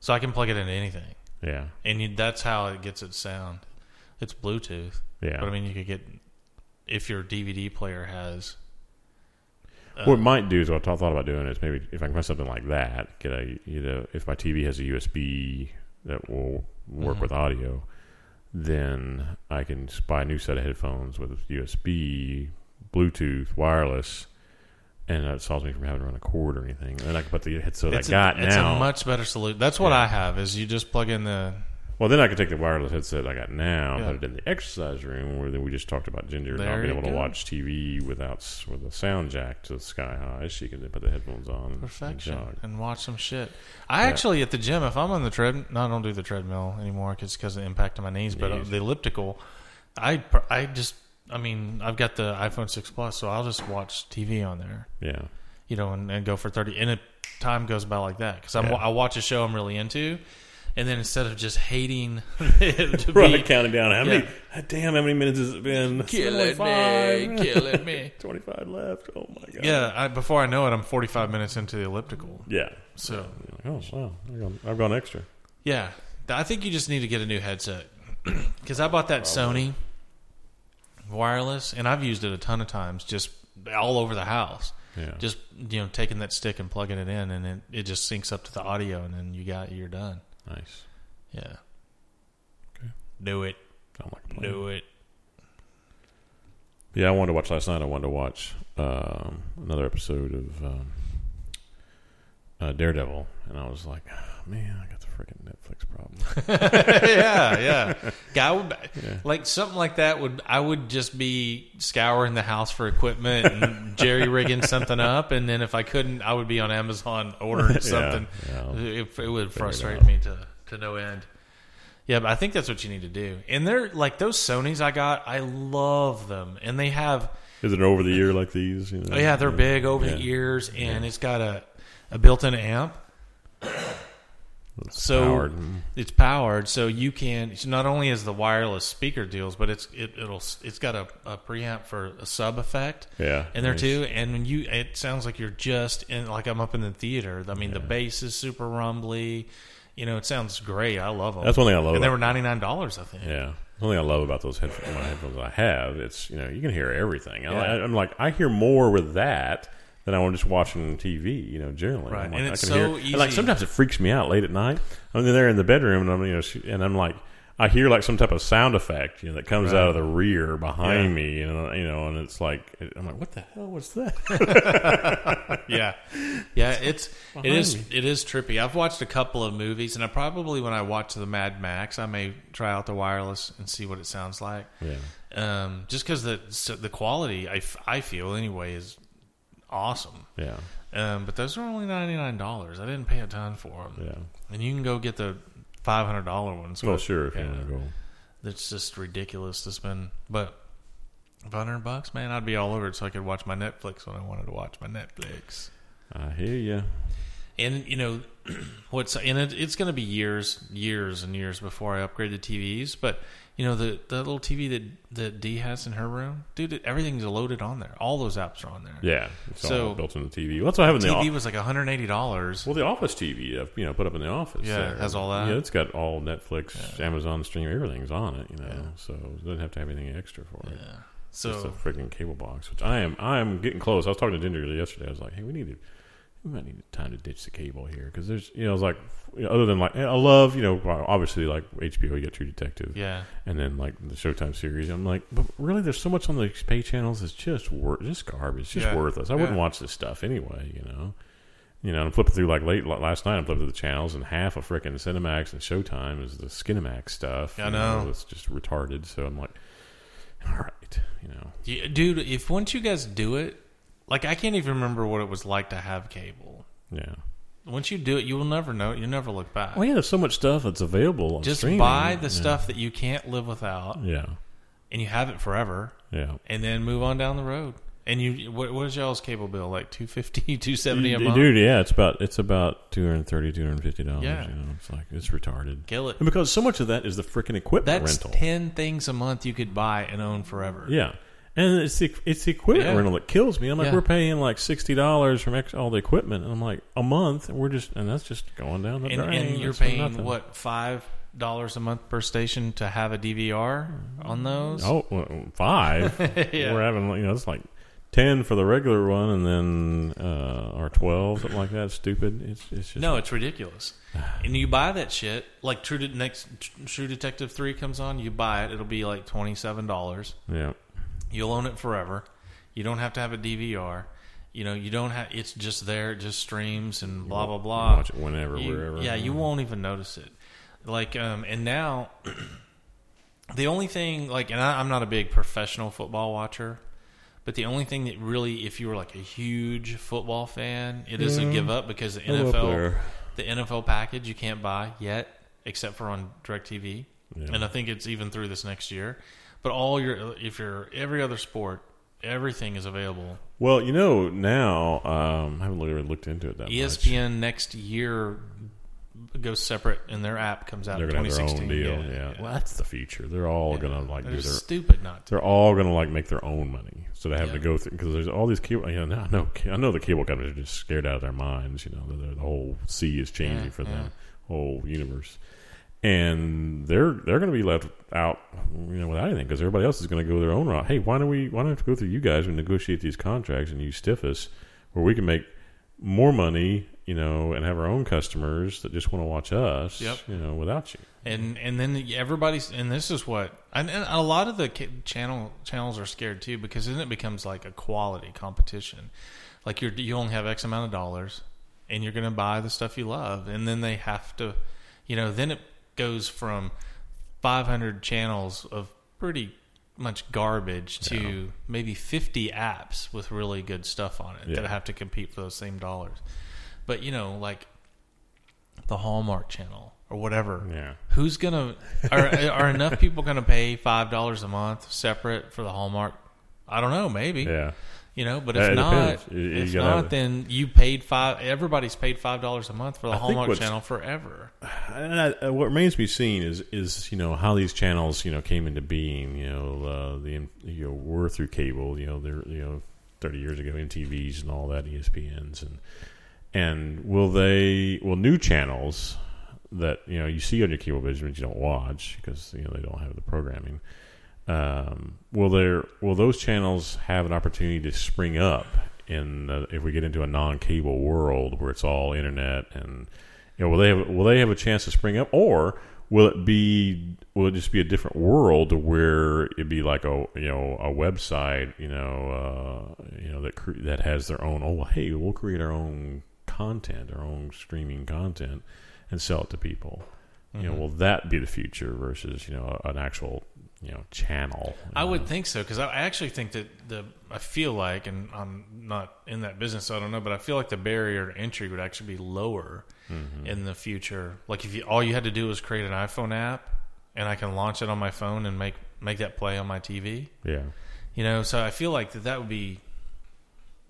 So I can plug it into anything, yeah, and you, that's how it gets its sound. It's Bluetooth, yeah. but I mean, you could get if your DVD player has. uh, what it might do is what I thought about doing is maybe if I can find something like that, get a you know if my TV has a USB that will work Mhm. with audio, then I can buy a new set of headphones with USB, Bluetooth, wireless, and that solves me from having to run a cord or anything. And I can put the headset I got a, it's now. a much better solution. That's what Yeah. I have. Is you just plug in the well, then I can take the wireless headset I got now and Yeah. put it in the exercise room where then we just talked about Ginger There not being able to watch TV without with a sound jack to the sky high. She can then put the headphones on and perfection jog. and watch some shit. I Yeah. actually at the gym if I'm on the tread, no, I don't do the treadmill anymore because because of the impact on my knees. But uh, Knees. the elliptical, I I just I mean I've got the iPhone six plus, so I'll just watch TV on there, Yeah. you know, and, and go for thirty. And it, time goes by like that because Yeah. I watch a show I'm really into, and then instead of just hating it to Right, be counting down. How Yeah. many? damn, how many minutes has it been? killing me, 25. killing me. 25 left. Oh my god. Yeah, I, before I know it, I'm 45 minutes into the elliptical. Yeah. So Oh wow, I've gone, I've gone extra. Yeah, I think you just need to get a new headset because I bought that Sony wireless, and I've used it a ton of times, just all over the house. Yeah. Just you know, taking that stick and plugging it in, and it, it just syncs up to the audio, and then you got you're done. nice. Yeah. Okay. Do it. Sound like. Do it. Yeah, I wanted to watch last night. I wanted to watch um, another episode of um, uh, Daredevil, and I was like, "Ah, man, I got the freaking Netflix problem. yeah, yeah. Guy would Yeah. like something like that. Would I would just be scouring the house for equipment and jerry rigging something up, and then if I couldn't, I would be on Amazon ordering something. Yeah, yeah. It, it would Figure it frustrate out. me to to no end. Yeah, but I think that's what you need to do. And they're like those Sony's I got. I love them, and they have. Is it over the ear like these? You know? Oh yeah, they're big over the ears, and it's got a a built-in amp. It's So powered. it's powered, so you can. It's not only is the wireless speaker deals, but it's it, it'll it's got a, a preamp for a sub effect Yeah, in there nice. too. And when you, it sounds like you're just in like I'm up in the theater. I mean, the bass is super rumbly. You know, it sounds great. I love them. That's one thing I love And they were ninety nine dollars, I think. Yeah. The only thing I love about those headphones, my headphones I have, it's you know you can hear everything. I, Yeah. I'm like I hear more with that than I want just watching TV. You know, generally. Right. I'm like, And I it's can so hear, and, like sometimes it freaks me out late at night. I'm in there in the bedroom and I'm you know she, and I'm like I hear like some type of sound effect you know that comes Right. out of the rear behind Yeah. me. You know, you know, and it's like I'm like what the hell was that? yeah, yeah. It's it is me. it is trippy. I've watched a couple of movies, and I probably when I watch the Mad Max, I may try out the wireless and see what it sounds like. yeah. Um, just because the the quality, I, f- I feel anyway, is awesome. Yeah. Um, but those are only ninety nine dollars. I didn't pay a ton for them. Yeah. And you can go get the five hundred dollar ones. Well, sure. If you want to go. it's just ridiculous to spend. But five hundred bucks, man, I'd be all over it, so I could watch my Netflix when I wanted to watch my Netflix. I hear you. And you know what's and it, it's going to be years, years and years before I upgrade the TVs. But you know the the little TV that that Dee has in her room, dude, everything's loaded on there. All those apps are on there. Yeah. It's So- all built into the TV. Well, that's what I have in the TV was like one hundred eighty dollars. Well, the Office TV, I've, uh, you know, put up in the office. Yeah, it there. has all that? Yeah, it's got all Netflix, Amazon Stream, everything's on it. You know, Yeah. so it doesn't have to have anything extra for it. Yeah. Just a freaking cable box, which I am. I am getting close. I was talking to Ginger yesterday. I was like, "Hey, we need to, we might need time to ditch the cable here because there's, you know, it's like, you know, other than like, I love, you know, obviously like HBO, you got True Detective, yeah, and then like the Showtime series. I'm like, but really, there's so much on the pay channels that's just wor- just garbage, just Yeah. worthless. I wouldn't watch this stuff anyway, you know. You know, I'm flipping through like late last night. I'm flipping through the channels, and half of freaking Cinemax and Showtime is the Skinemax stuff. I you know. it's just retarded. So I'm like, all right, you know, dude. If once you guys do it, like I can't even remember what it was like to have cable. yeah. Once you do it, you will never know. You'll never look back. Well, yeah, there's so much stuff that's available on Just streaming. buy the Yeah. stuff that you can't live without, Yeah, and you have it forever, yeah. and then move on down the road. And you, what, what is y'all's cable bill like? 250 270 a month. Dude, yeah, it's about it's about 230 250 dollars. Yeah. You know, it's like it's retarded. Kill it. And because so much of that is the freaking equipment That's rental. ten things a month you could buy and own forever. Yeah, and it's the it's the equipment Yeah. rental that kills me. I'm like, Yeah. we're paying like sixty dollars from ex- all the equipment, and I'm like, a month, and we're just, and that's just going down the and, drain. and you're It's for paying nothing. what five dollars a month per station to have a DVR on those. Oh, well, five. Yeah. We're having, you know, it's like ten for the regular one, and then uh, or twelve, something like that. Stupid. It's it's just No, it's ridiculous. and you buy that shit like True De- next True Detective three comes on, you buy it. It'll be like twenty seven dollars. yeah. You'll own it forever. You don't have to have a DVR. You know, you don't have. It's just there. It just streams and blah blah blah. Watch it whenever, You- wherever. Yeah, you won't even notice it. Like, um, and now the only thing, like, and I, I'm not a big professional football watcher, but the only thing that really, if you were like a huge football fan, it is a give up because the I'm NFL, the NFL package you can't buy yet, except for on Directv, Yeah. and I think it's even through this next year. But all your, if you're every other sport, everything is available. Well, you know, now um, I haven't really looked into it that E much. ESPN next year goes separate, and their app comes out They're in gonna have their 2016. own deal. Yeah, Well, that's the future. They're all gonna like They're do their. stupid not to. They're all gonna like make their own money, so they have to go through because there's all these cable. You know, I know, I know the cable companies are just scared out of their minds. You know, the, the whole sea is changing Yeah, for yeah. them, whole universe, and they're they're gonna be left out, you know, without anything because everybody else is gonna go their own route. Hey, why don't we? Why don't we have to go through you guys and negotiate these contracts and you stiff us where we can make more money, you know, and have our own customers that just want to watch us, Yep. you know, without you. And and then everybody's and this is what and, and a lot of the channel channels are scared too because then it becomes like a quality competition. Like you're you only have X amount of dollars, and you're going to buy the stuff you love, and then they have to, you know, then it goes from 500 channels of pretty much garbage to maybe 50 apps with really good stuff on it Yeah. that have to compete for those same dollars. But you know, like the Hallmark Channel or whatever. Yeah. Who's gonna are are enough people gonna pay five dollars a month separate for the Hallmark? I don't know. Maybe Yeah. You know, but if it not, depends. You- you if not, then you paid five. Everybody's paid five dollars a month for the I Hallmark Channel forever. And I, uh, what remains to be seen is is you know how these channels you know came into being. You know uh, the you know were through cable. You know they're you know thirty years ago MTVs and all that ESPNs and and will they will new channels that you know you see on your cable vision but you don't watch because you know they don't have the programming. Um, will there will those channels have an opportunity to spring up in uh, if we get into a non-cable world where it's all internet and you know will they have will they have a chance to spring up? Or will it be will it just be a different world where it'd be like a you know a website you know uh, you know that cre- that has their own oh hey we'll create our own content our own streaming content and sell it to people. You know will that be the future versus you know an actual you know channel I would think so because I actually think that the I feel like, and I'm not in that business, so I don't know, but I feel like the barrier to entry would actually be lower Mm-hmm. in the future. Like if you all you had to do was create an iPhone app, and I can launch it on my phone and make make that play on my TV. yeah You know, so I feel like that that would be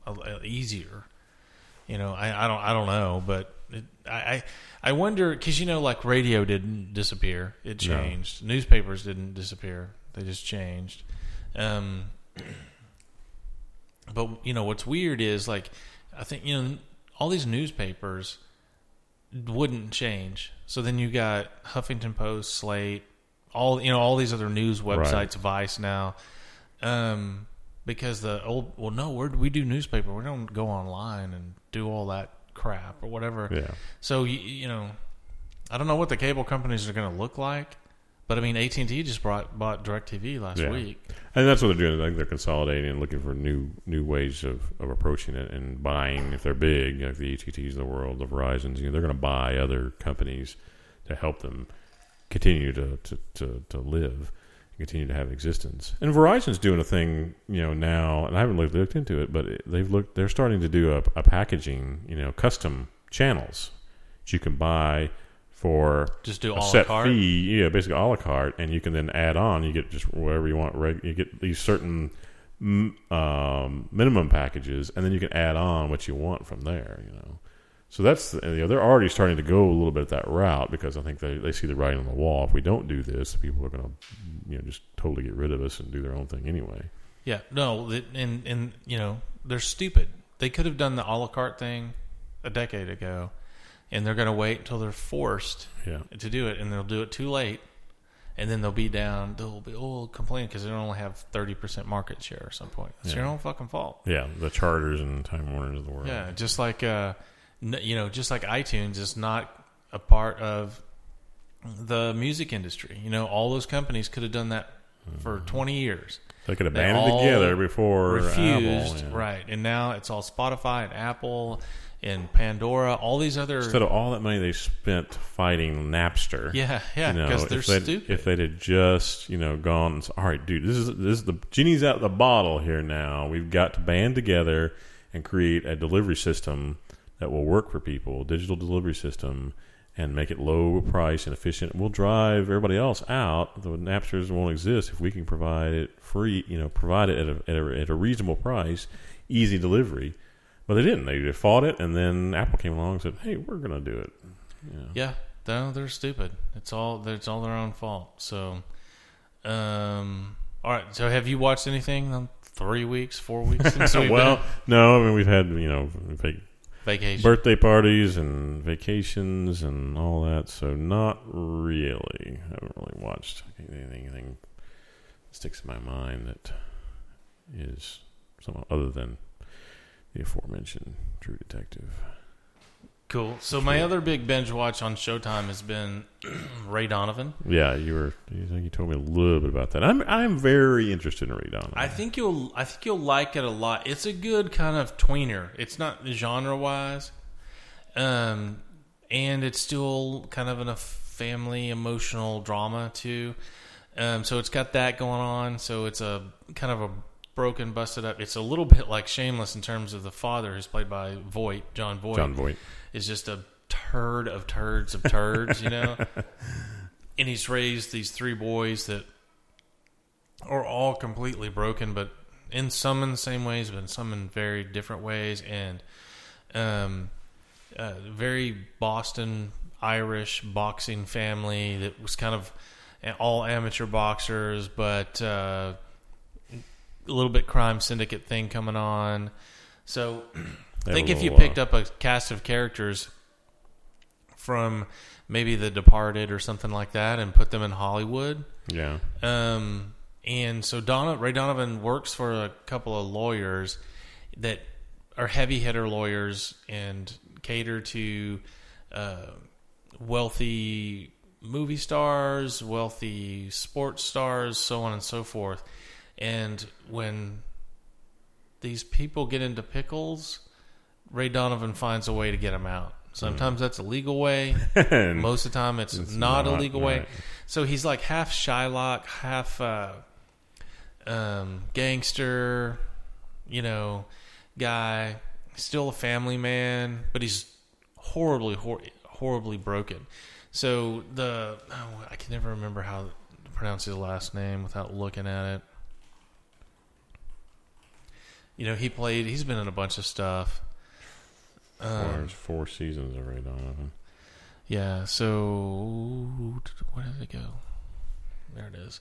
a, a- easier. You know, I, I don't I don't know, but it, I I wonder because you know, like radio didn't disappear; it No. changed. Newspapers didn't disappear; they just changed. Um, but you know what's weird is like I think you know all these newspapers wouldn't change. So then you got Huffington Post, Slate, all you know all these other news Right. websites, Vice now. Um, because the old well, no, do we do newspaper? We don't go online and do all that crap or whatever. yeah So you, you know, I don't know what the cable companies are going to look like, but I mean, AT and T just brought bought Directv last Yeah. week. And that's what they're doing. I think they're consolidating and looking for new new ways of, of approaching it and buying. If they're big, like the ATTs of the world, the Verizons, you know, they're going to buy other companies to help them continue to, to, to, to live continue to have existence. And Verizon's doing a thing, you know, now, and I haven't looked, looked into it, but they've looked. They're starting to do a, a packaging, you know, custom channels that you can buy for Just do a set carte. fee, yeah, basically a la carte, and you can then add on. You get just whatever you want. Reg, you get these certain um, minimum packages, and then you can add on what you want from there. You know, so that's you know they're already starting to go a little bit that route because I think they they see the writing on the wall. If we don't do this, people are going to you know just totally get rid of us and do their own thing anyway. Yeah, no, and and you know they're stupid. They could have done the a la carte thing a decade ago, and they're going to wait until they're forced Yeah, to do it, and they'll do it too late, and then they'll be down. They'll be oh complain because they don't only have thirty percent market share at some point. It's your own fucking fault. yeah, the charters and Time Warners of the world. Yeah, just like uh, you know, just like iTunes is not a part of the music industry. You know, all those companies could have done that for mm-hmm. twenty years. they could have banded together before refused, Apple, yeah. right? And now it's all Spotify and Apple and Pandora, all these other. Instead of all that money they spent fighting Napster, yeah, yeah, you know, because they're if they'd, stupid. if they'd have just you know gone, and s- all right, dude, this is this is the genie's out of the bottle here. Now we've got to band together and create a delivery system that will work for people, digital delivery system, and make it low price and efficient. We'll drive everybody else out. The Napsters won't exist if we can provide it free. You know, provide it at a, at a, at a reasonable price, easy delivery. But they didn't. They fought it, and then Apple came along and said, "Hey, we're going to do it." Yeah. yeah, no, they're stupid. It's all it's all their own fault. So, um, all right. So, have you watched anything in three weeks, four weeks since well, no, I mean we've had you know vacation? birthday parties and vacations and all that, so not really. I haven't really watched anything, anything sticks in my mind that is some other than the aforementioned True Detective. Cool. So, my other big binge watch on Showtime has been Ray Donovan. Yeah, you were. You, think you told me a little bit about that. I'm I'm very interested in Ray Donovan. I think you'll I think you'll like it a lot. It's a good kind of tweener. It's not genre wise, um, and it's still kind of in a family emotional drama too. Um, so it's got that going on. So it's a kind of a broken, busted up. It's a little bit like Shameless in terms of the father, who's played by Voight, Jon Voight Jon Voight. Is just a turd of turds of turds, you know. and he's raised these three boys that are all completely broken, but in some in the same ways, but in some in very different ways, and um, uh, very Boston Irish boxing family that was kind of all amateur boxers, but uh, a little bit crime syndicate thing coming on. So, I think if you picked up a cast of characters from maybe The Departed or something like that and put them in Hollywood, Yeah. um, and so Donna, Ray Donovan works for a couple of lawyers that are heavy hitter lawyers and cater to uh, wealthy movie stars, wealthy sports stars, so on and so forth. And when these people get into pickles, Ray Donovan finds a way to get him out. Sometimes that's a legal way. Most of the time, it's, It's not, a not, legal way. So he's like half Shylock, half uh, um, gangster, you know, guy. Still a family man, but he's horribly, hor- horribly broken. So the oh, I can never remember how to pronounce his last name without looking at it. You know, he played. He's been in a bunch of stuff. There's four seasons of Ray Donovan. yeah, so where did it go? There it is.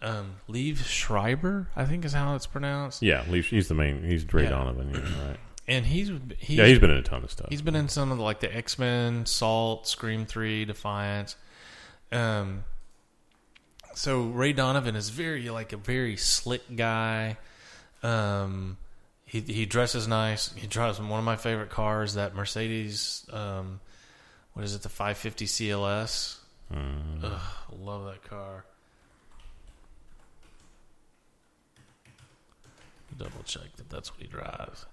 Um, Liev Schreiber, I think is how it's pronounced. Yeah, Liev. he's the main. He's Ray Yeah. Donovan. Yeah, right. And he's he's, Yeah, he's been in a ton of stuff. he's been in some of the, like the X Men, Salt, Scream Three, Defiance. Um, so Ray Donovan is very like a very slick guy. Um, he he dresses nice. He drives one of my favorite cars, that Mercedes. Um, what is it? The 550 CLS. Uh, Ugh, love that car. Double check that that's what he drives.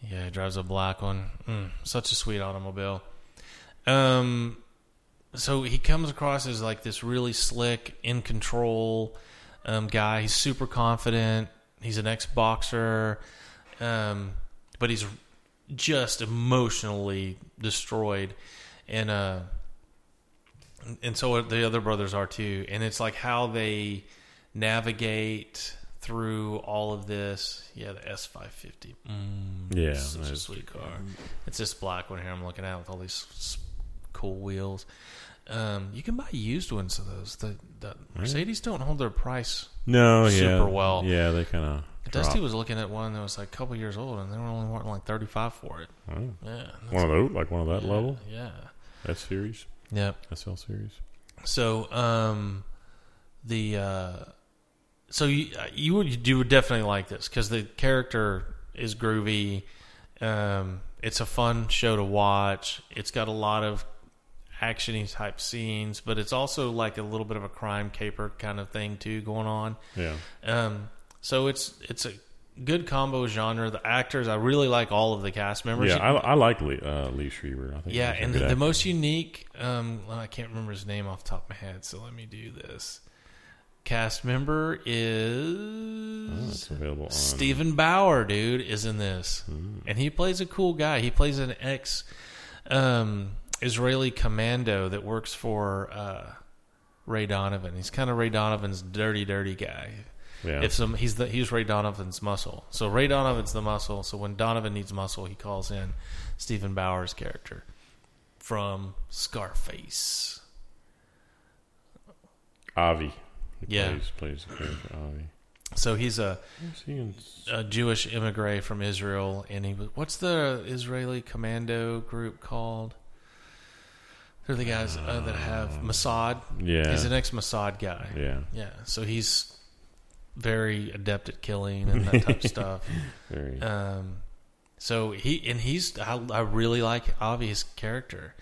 Yeah, he drives a black one. Mm, such a sweet automobile. Um, so he comes across as like this really slick, in control um, guy. He's super confident. He's an ex boxer, um, but he's just emotionally destroyed, and uh, and so the other brothers are too. And it's like how they navigate through all of this. Yeah, the S five fifty. yeah, such a sweet car. It's this black one here I'm looking at with all these cool wheels. Um, you can buy used ones of those. The, the Mercedes don't hold their price. no, yeah, super well. Yeah, they kind of. Dusty was looking at one that was like a couple years old, and they were only wanting like thirty five for it. Oh. Yeah, one of those, like one of that yeah, level, Yeah. that series, Yep. SL series. So, um, the uh, so you you would you would definitely like this because the character is groovy. Um, it's a fun show to watch. It's got a lot of actiony type scenes, but it's also like a little bit of a crime caper kind of thing too going on. Yeah, Um, so it's it's a good combo genre. The actors, I really like all of the cast members. yeah. I, I like Lee, uh, Lee Schreiber. I think. Yeah, and the, the most unique, um, I can't remember his name off the top of my head, so let me do this. Cast member Oh, is on. Steven Bauer, dude, is in this, Hmm. and he plays a cool guy. He plays an ex um, Israeli commando that works for uh, Ray Donovan. He's kind of Ray Donovan's dirty, dirty guy. Yeah, If some, he's the he's Ray Donovan's muscle. So Ray Donovan's the muscle. So when Donovan needs muscle, he calls in Steven Bauer's character from Scarface. Avi. He Yeah. plays, plays Avi. So he's a, he in? a Jewish immigrant from Israel, and he was what's the Israeli commando group called? They're the guys uh, that have Mossad. Yeah, He's an ex Mossad guy. yeah, Yeah, so he's very adept at killing and that type of stuff. very. Um, so he and he's I, I really like Avi's character.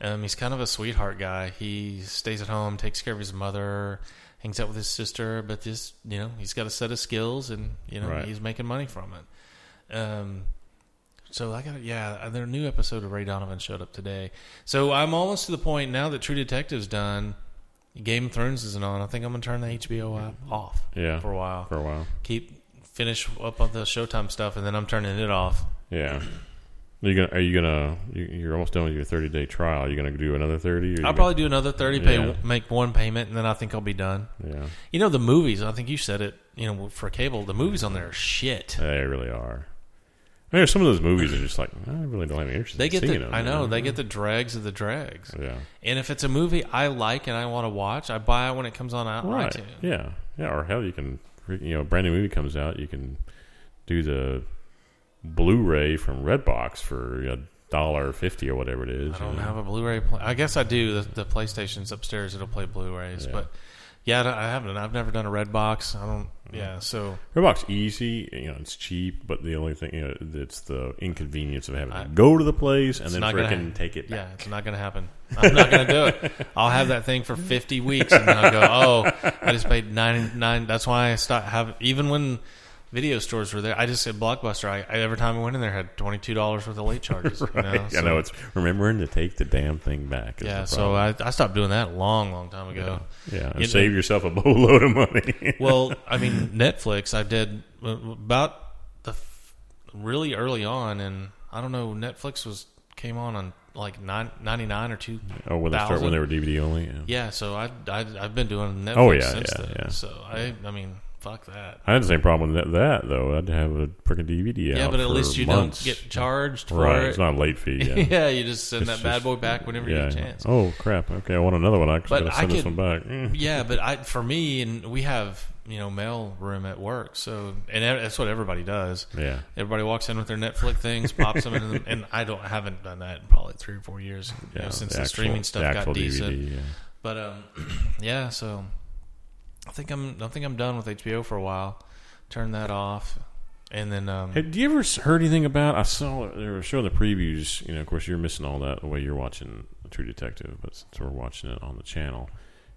Um, he's kind of a sweetheart guy. He stays at home, takes care of his mother, hangs out with his sister, but this you know he's got a set of skills and you know Right. he's making money from it. Um, so I got yeah, uh, their new episode of Ray Donovan showed up today. So I'm almost to the point now that True Detective's done. Game of Thrones isn't on. I think I'm gonna turn the HBO app off yeah, for a while. for a while. Keep finish up on the Showtime stuff, and then I'm turning it off. Yeah, Are you gonna? Are you gonna? you- You're almost done with your 30 day trial. Are you gonna do another 30? I'll probably do another thirty, pay Yeah. make one payment, and then I think I'll be done. Yeah, You know the movies. I think you said it. You know for cable, the movies on there are shit. they really are. I mean, some of those movies are just like I really don't have any interest. They in get seeing the. them, I know they get the dregs of the dregs. Yeah, And if it's a movie I like and I want to watch, I buy it when it comes on out right. iTunes. Yeah, yeah. Or hell, you can. You know, a brand new movie comes out. You can do the Blu-ray from Redbox for a dollar fifty or whatever it is. I don't you know. have a Blu-ray. Play- I guess I do. The, the PlayStation's upstairs. It'll play Blu-rays, Yeah. but yeah, I haven't. I've never done a red box. I don't. Yeah, so Redbox easy, you know, it's cheap, but the only thing, you know, it's the inconvenience of having I- to go to the place and then not freaking take it back. yeah, it's not going to happen. I'm not going to do it. I'll have that thing for 50 weeks, and I'll go, oh, I just paid nine nine. That's why I stopped have even when video stores were there. I just said Blockbuster. I, I every time I went in there, had 22 dollars worth of late charges. You know, I know it's remembering to take the damn thing back. Yeah, so. I, I stopped doing that a long, long time ago. yeah, and you save yourself a boatload of money. well, I mean, Netflix, I did uh, about the f- really early on, and I don't know, Netflix was came on on like nine, 99 or two. oh, when they start when they were DVD only. Yeah. Yeah, so I, I I've been doing Netflix Oh, yeah, since yeah, then. yeah. So I I mean, fuck that. I had the same problem with that, though. I'd have a freaking DVD Yeah, out but at least you months. don't get charged for right. it. It's not a late fee. Yeah. yeah, you just send It's that bad boy back whenever yeah. you get a chance. Oh crap! Okay, I want another one. I actually gotta send this one back. Mm. yeah, but I for me and we have you know mail room at work, so and that's what everybody does. Yeah. Everybody walks in with their Netflix things, pops them in, and I don't I haven't done that in probably three or four years you know, since the, actual- streaming stuff the got actual decent. Yeah. But um, yeah, so I think I'm I think I'm done with HBO for a while. Turn that off, and then um, do you ever heard anything about? I saw they were showing the previews. You know, of course, you're missing all that the way you're watching True Detective, but since we're watching it on the channel,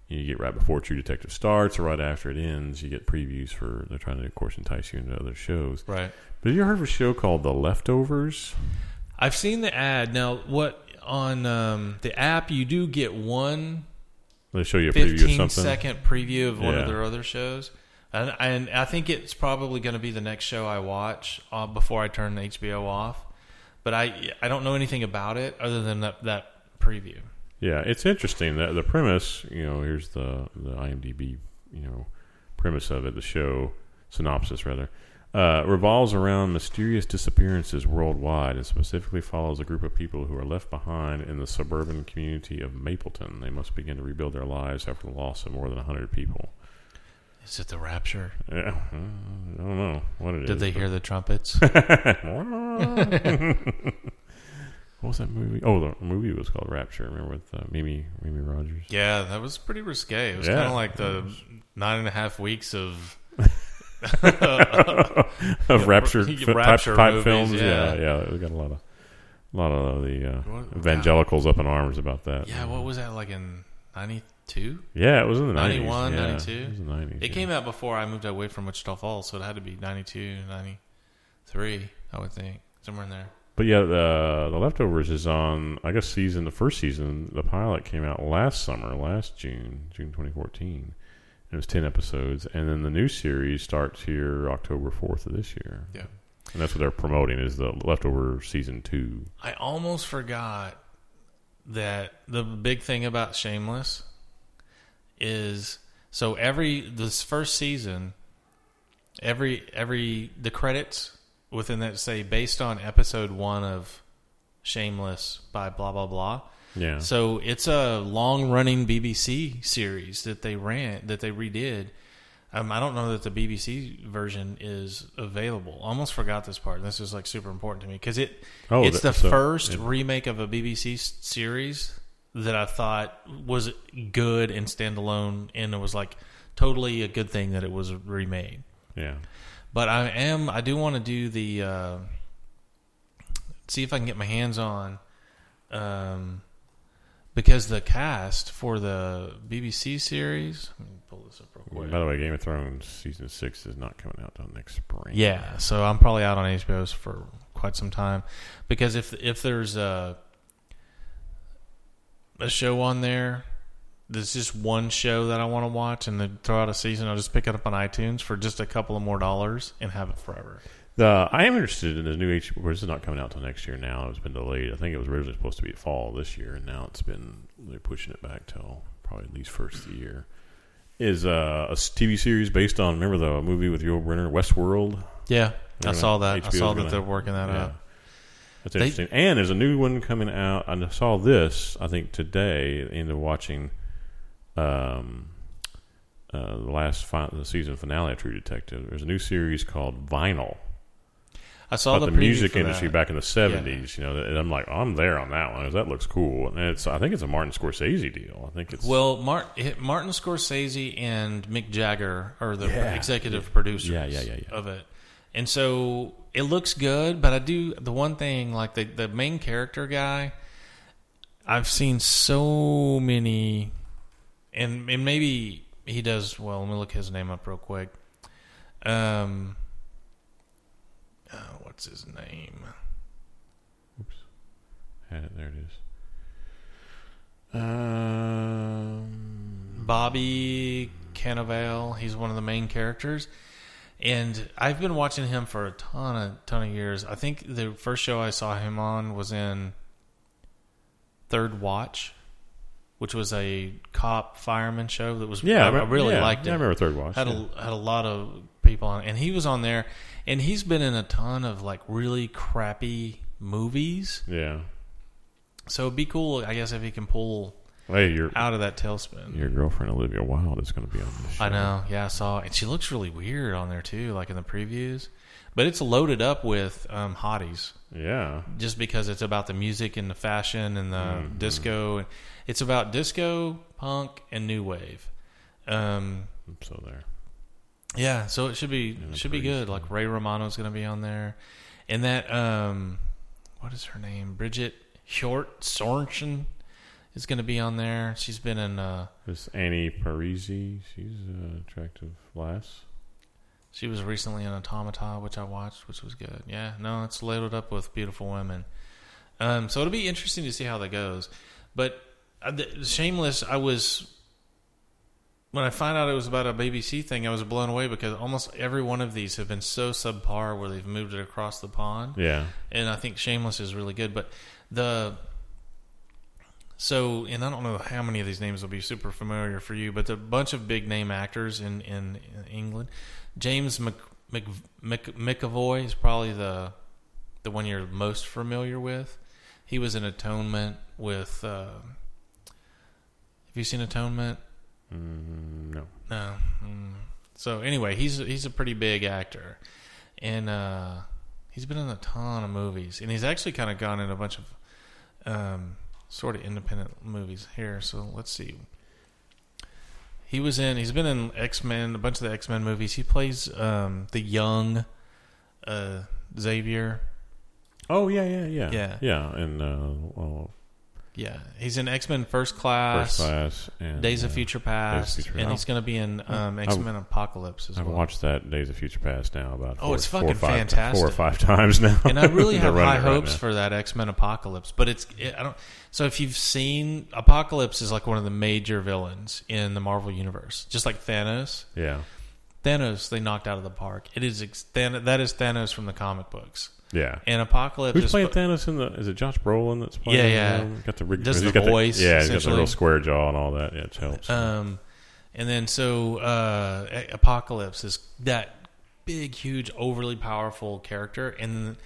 you get right before True Detective starts or right after it ends. You get previews for they're trying to, of course, entice you into other shows. right. But have you heard of a show called The Leftovers? I've seen the ad now. What on um, the app you do get one They show you a preview of 15 something. second preview of one Yeah. of their other shows. And, and I think it's probably going to be the next show I watch uh, before I turn HBO off. But I I don't know anything about it other than that, that preview. Yeah, it's interesting. The, the premise, you know, here's the the IMDb, you know, premise of it. The show synopsis, rather, uh, revolves around mysterious disappearances worldwide, and specifically follows a group of people who are left behind in the suburban community of Mapleton. They must begin to rebuild their lives after the loss of more than hundred people. Is it the Rapture? Yeah, I don't know what it is. Did they but- hear the trumpets? what was that movie? Oh, the movie was called Rapture. Remember with uh, Mimi Mimi Rogers? yeah, that was pretty risque. It was Yeah. kind of like the nine and a half weeks of of Rapture, Rapture type, type films. yeah. Yeah, yeah, we got a lot of a lot of the uh, What- evangelicals up in arms about that. yeah. What was that like in '92? Yeah, it was in the 91, 90s. Yeah, 92? It was the 90s. It came out before I moved away from Wichita Falls, so it had to be 92, 93, I would think. Somewhere in there. But yeah, the the leftovers is on. I guess season the first season. The pilot came out last summer, last June, June 2014. It was ten episodes, and then the new series starts here October 4th of this year. Yeah. and that's what they're promoting is the leftover season two. I almost forgot that the big thing about Shameless is so every this first season, every every the credits within that say based on episode one of Shameless by blah blah blah. Yeah, So it's a long running BBC series that they ran that they redid. Um, I don't know that the BBC version is available. I almost forgot this part. This is like super important to me because it Oh, it's the so first it- remake of a BBC series that I thought was good and standalone, and it was like totally a good thing that it was remade. yeah. But I am I do want to do the uh, see if I can get my hands on um, because the cast for the BBC series. Let me pull this up real quick. By the way, Game of Thrones season six is not coming out till next spring. Yeah, so I'm probably out on HBO's for quite some time because if if there's a a show on there, there's just one show that I want to watch, and then throw out a season, I'll just pick it up on iTunes for just a couple of more dollars and have it forever. The I am interested in the new H. Well, this is not coming out till next year. Now it's been delayed. I think it was originally supposed to be fall this year, and now it's been they're pushing it back till probably at least first of the year. Is uh, a TV series based on remember the movie with Yul Brynner, Westworld? Yeah, I They're saw that. I saw that gonna- they're working that Yeah. up. That's They- interesting. and there's a new one coming out. I saw this, I think, today, into watching um, uh, the last fi- the season finale of True Detective. There's a new series called Vinyl I saw the, the, music industry that. back in the 70s. You know, and I'm like, I'm there on that one. That looks cool. And it's, I think it's a Martin Scorsese deal. I think it's Well, Mar- Martin Scorsese and Mick Jagger are the Yeah. executive producers Yeah, yeah, yeah, yeah. of it. And so it looks good, but I do the one thing like the the main character guy I've seen so many and and maybe he does well, let me look his name up real quick. Um what's his name? Had it, there it is. Um, Bobby Cannavale. He's one of the main characters, and I've been watching him for a ton of ton of years. I think the first show I saw him on was in Third Watch, which was a cop fireman show that was yeah, I, I really yeah, liked it. I remember Third Watch. had yeah. a had a lot of people on, and he was on there, and he's been in a ton of like really crappy movies. yeah. So it'd be cool, I guess, if he can pull Hey, your out of that tailspin. your girlfriend Olivia Wilde is going to be on this. Show. I know. Yeah, I saw, and she looks really weird on there too, like in the previews. But it's loaded up with um, hotties, Yeah. just because it's about the music and the fashion and the Mm-hmm. disco. It's about disco, punk, and new wave. Um, So there. Yeah, so it should be should be good. Like Ray Romano's going to be on there, and that um, what is her name? Bridget Short Sorensen is going to be on there. She's been in. Uh, This Annie Parisse, she's an attractive lass. She was recently in Automata, which I watched, which was good. Yeah, no, it's loaded up with beautiful women. Um, so it'll be interesting to see how that goes. But uh, the- Shameless, I was when I found out it was about a BBC thing, I was blown away because almost every one of these have been so subpar where they've moved it across the pond Yeah. and I think Shameless is really good. But the so, and I don't know how many of these names will be super familiar for you, but a bunch of big name actors in in, in England. James Mc, Mc, Mc, McAvoy is probably the the one you're most familiar with. He was in Atonement with. Uh, have you seen Atonement? Mm, no. No. Mm. So anyway, he's he's a pretty big actor, and uh, he's been in a ton of movies, and he's actually kind of gone in a bunch of um, sort of independent movies here. So let's see. He was in. He's been in X Men, a bunch of the X Men movies. He plays um, the young uh, Xavier. Oh yeah, yeah, yeah, Yeah. yeah. And uh, well, Yeah, he's in X Men First Class, first class and Days of uh, Future Past, Future and he's going to be in um, X Men Apocalypse as well. I've well. watched that Days of Future Past now about Oh, four, it's four fucking or five, fantastic. four or five times now. and I really have high right hopes for that X Men Apocalypse. But it's it, I don't. So if you've seen Apocalypse, is like one of the major villains in the Marvel universe, just like Thanos. Yeah, Thanos they knocked out of the park. It is ex- Than- that is Thanos from the comic books. Yeah. And Apocalypse Who's is playing Thanos in the? Is it Josh Brolin that's playing? Yeah, yeah. him? Got the rig- Does the got voice, yeah, he's got the real square jaw and all that. Yeah, it helps. Um, and then so uh, Apocalypse is that big, huge, overly powerful character, and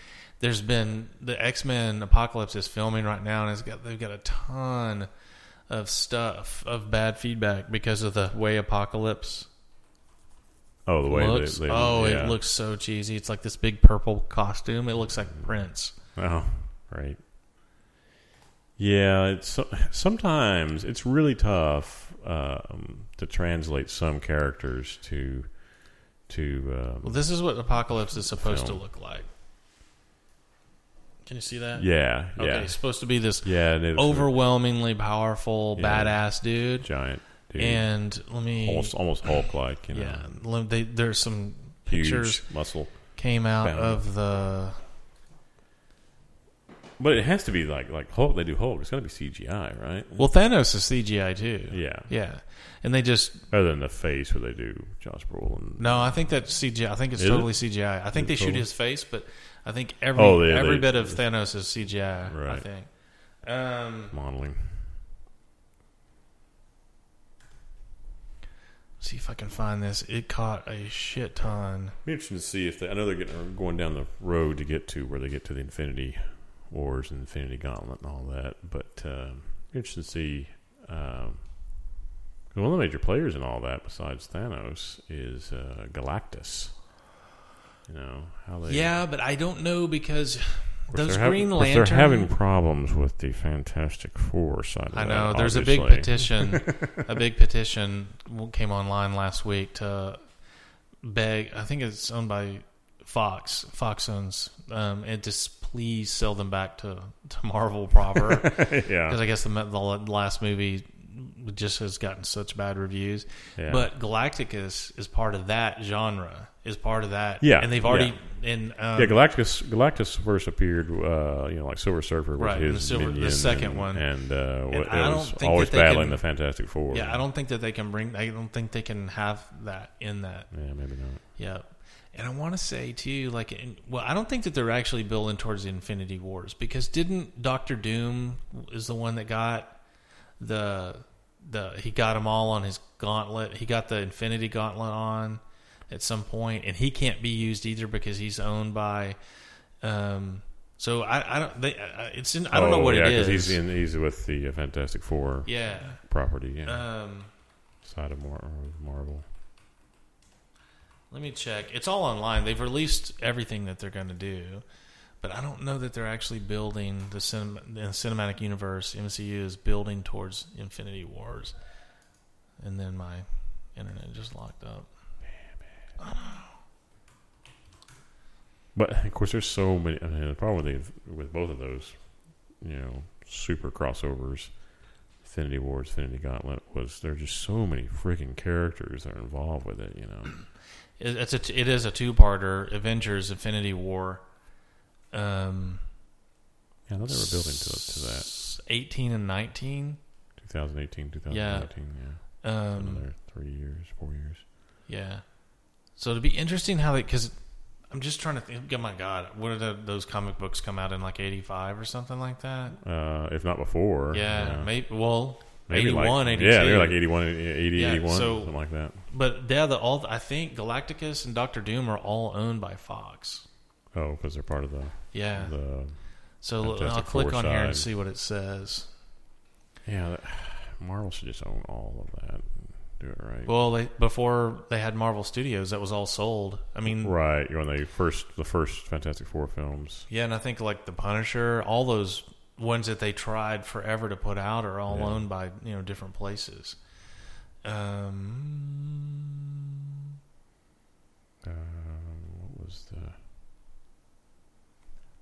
there's been the X Men Apocalypse is filming right now, and it's got they've got a ton of stuff of bad feedback because of the way Apocalypse oh, the way looks. they, they oh, yeah. it looks so cheesy. It's like this big purple costume. It looks like Prince. Oh, right. Yeah, it's sometimes it's really tough um, to translate some characters to to. Um, Well, this is what Apocalypse is supposed Film. to look like. Can you see that? yeah, Okay, yeah, it's supposed to be this yeah. Overwhelmingly powerful, Yeah. badass dude. giant, dude. And let me, almost almost Hulk like. You know, yeah, they, there's some huge pictures muscle. came out bound. of the But it has to be like like Hulk. They do Hulk. It's got to be CGI, right? Well, Thanos is CGI too. Yeah. Yeah, and they just Other than the face where they do Josh Brolin. no. I think that's CGI. I think it's Is it? totally CGI. I think Is they it shoot totally? his face, but I think every Oh, they- every they- bit of Thanos is CGI. I Right. think. Um, modeling. See if I can find this. It caught a shit ton. Be interesting to see if they. I know they're getting going down the road to get to where they get to the Infinity Wars and Infinity Gauntlet and all that. But uh, interesting to see. Um, one of the major players in all that, besides Thanos, is uh, Galactus. You know how they. Yeah, but I don't know because those they're having- Green Lantern. They're having problems with the Fantastic Four side. Of I that, know there's a big petition. a big petition came online last week to beg. I think it's owned by Fox. Fox owns, um, and just please sell them back to to Marvel proper yeah. because I guess the, the last movie just has gotten such bad reviews. yeah. But Galacticus is part of that genre. Is part of that. Yeah, and they've already in um, yeah, Galactus. Galactus first appeared, uh, you know, like Silver Surfer Right, his the Silver- the second and, one. and, uh, And it I was always battling can- the Fantastic Four. Yeah, I don't think that they can bring. I don't think they can have that in that. Yeah, maybe not. Yeah, and I want to say too, like, in, well, I don't think that they're actually building towards the Infinity Wars because didn't Doctor Doom is the one that got the the he got them all on his gauntlet. He got the Infinity Gauntlet on at some point, and he can't be used either because he's owned by. Um, so I, I don't. They, I- it's in, I don't know Oh, what yeah, it is. he's in. He's with the uh, Fantastic Four yeah. property. Yeah, Um, side of Mar- Marvel. Let me check. It's all online. They've released everything that they're going to do, but I don't know that they're actually building the, cinem- the cinematic universe. MCU is building towards Infinity Wars, and then my internet just locked up. But of course, there's so many. I mean, the problem with the, with both of those, you know, super crossovers, Infinity Wars, Infinity Gauntlet, was there's just so many freaking characters that are involved with it. You know, it's a it is a two parter. Avengers: Infinity War. Um, yeah, I thought they were building to to that. Eighteen and nineteen. 2018, 2019, yeah. Um, Another three years, four years. Yeah. So it'd be interesting how they because I'm just trying to think. Oh my god, what are the, those comic books come out in like '85 or something like that? Uh, if not before. Yeah, maybe. Well, Maybe 81, like, 82. Yeah, they're like 81, 80, Yeah, 81, so- something like that. But yeah, the all I think Galacticus and Doctor Doom are all owned by Fox. Oh, because they're part of the. Yeah. the so I'll click on here and see what it says. yeah, that, Marvel should just own all of that. and Do it right. Well, they before they had Marvel Studios, that was all sold. I mean, right. You When they first, the first Fantastic Four films. yeah, and I think like the Punisher, all those ones that they tried forever to put out are all Yeah. owned by you know different places. Um, Uh, what was the.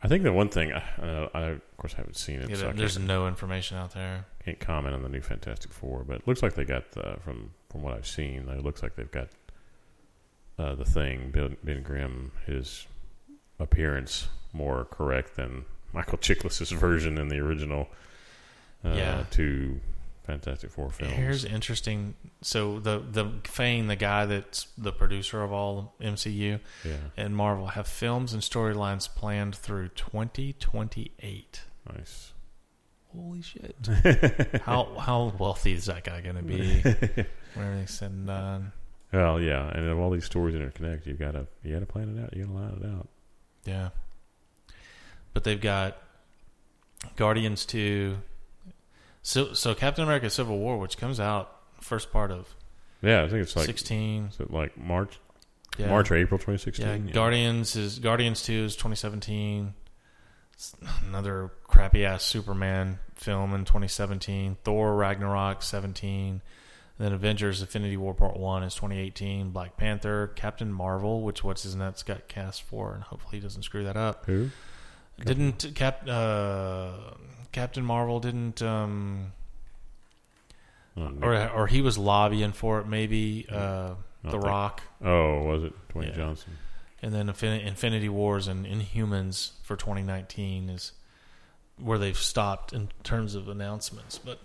I think the one thing, I, uh, I of course haven't seen it, yeah, so there's no information out there. can't comment on the new Fantastic Four, but it looks like they got, the, from from what I've seen, it looks like they've got uh, the thing, Ben, ben Grimm, his appearance more correct than Michael Chiklis's version in the original uh, Yeah. two Fantastic Four films. Here's interesting. So the the Fane, the guy that's the producer of all MCU yeah, and Marvel, have films and storylines planned through 2028. nice. Holy shit! how how wealthy is that guy going to be when everything's said and done? Well, yeah, and if all these stories interconnect, you've gotta you gotta plan it out. You gotta line it out. Yeah. But they've got Guardians 2. So, so Captain America Civil War, which comes out first part of Yeah, I think it's like 16. is it like March, Yeah. March or April, twenty sixteen? Yeah, sixteen. Guardians is Guardians 2 is 2017. Another crappy ass Superman film in 2017. Thor Ragnarok 17. And then Avengers Infinity War Part 1 is 2018. Black Panther, Captain Marvel, which what's his nuts got cast for, and hopefully he doesn't screw that up. Who? Didn't Cap uh, Captain Marvel didn't um, Oh, or or he was lobbying for it maybe uh, The think- Rock oh, was it Dwayne Yeah. Johnson? and then Infinity Wars and Inhumans for 2019 is where they've stopped in terms of announcements. But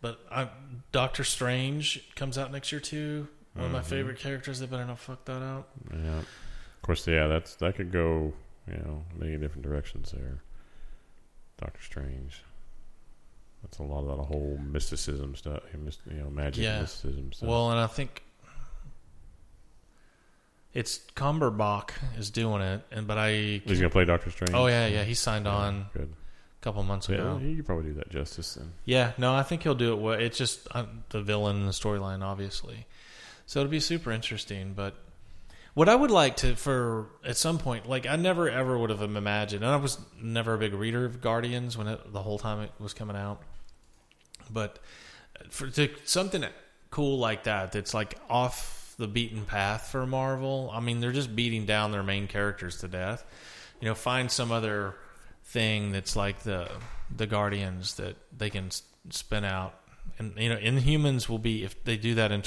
but I, Doctor Strange comes out next year too. One of my Mhm. favorite characters. They better not fuck that out. Yeah. Of course, yeah, that's that could go, you know, many different directions there. Doctor Strange. That's a lot of that whole mysticism stuff, you know, magic Yeah. mysticism stuff. Well, and I think it's Cumberbatch is doing it, and but I. He's gonna play Doctor Strange. Oh yeah, yeah. He signed Yeah, on Good. a couple months ago. Yeah, you could probably do that justice then. Yeah, no, I think he'll do it well. It's just uh, the villain in the storyline, obviously. So it'll be super interesting. But what I would like to, for at some point, like I never ever would have imagined, and I was never a big reader of Guardians when it, the whole time it was coming out. But for to, something cool like that, that's like off the beaten path for Marvel. I mean, they're just beating down their main characters to death. You know, find some other thing that's like the the Guardians that they can spin out, and you know, Inhumans will be if they do that in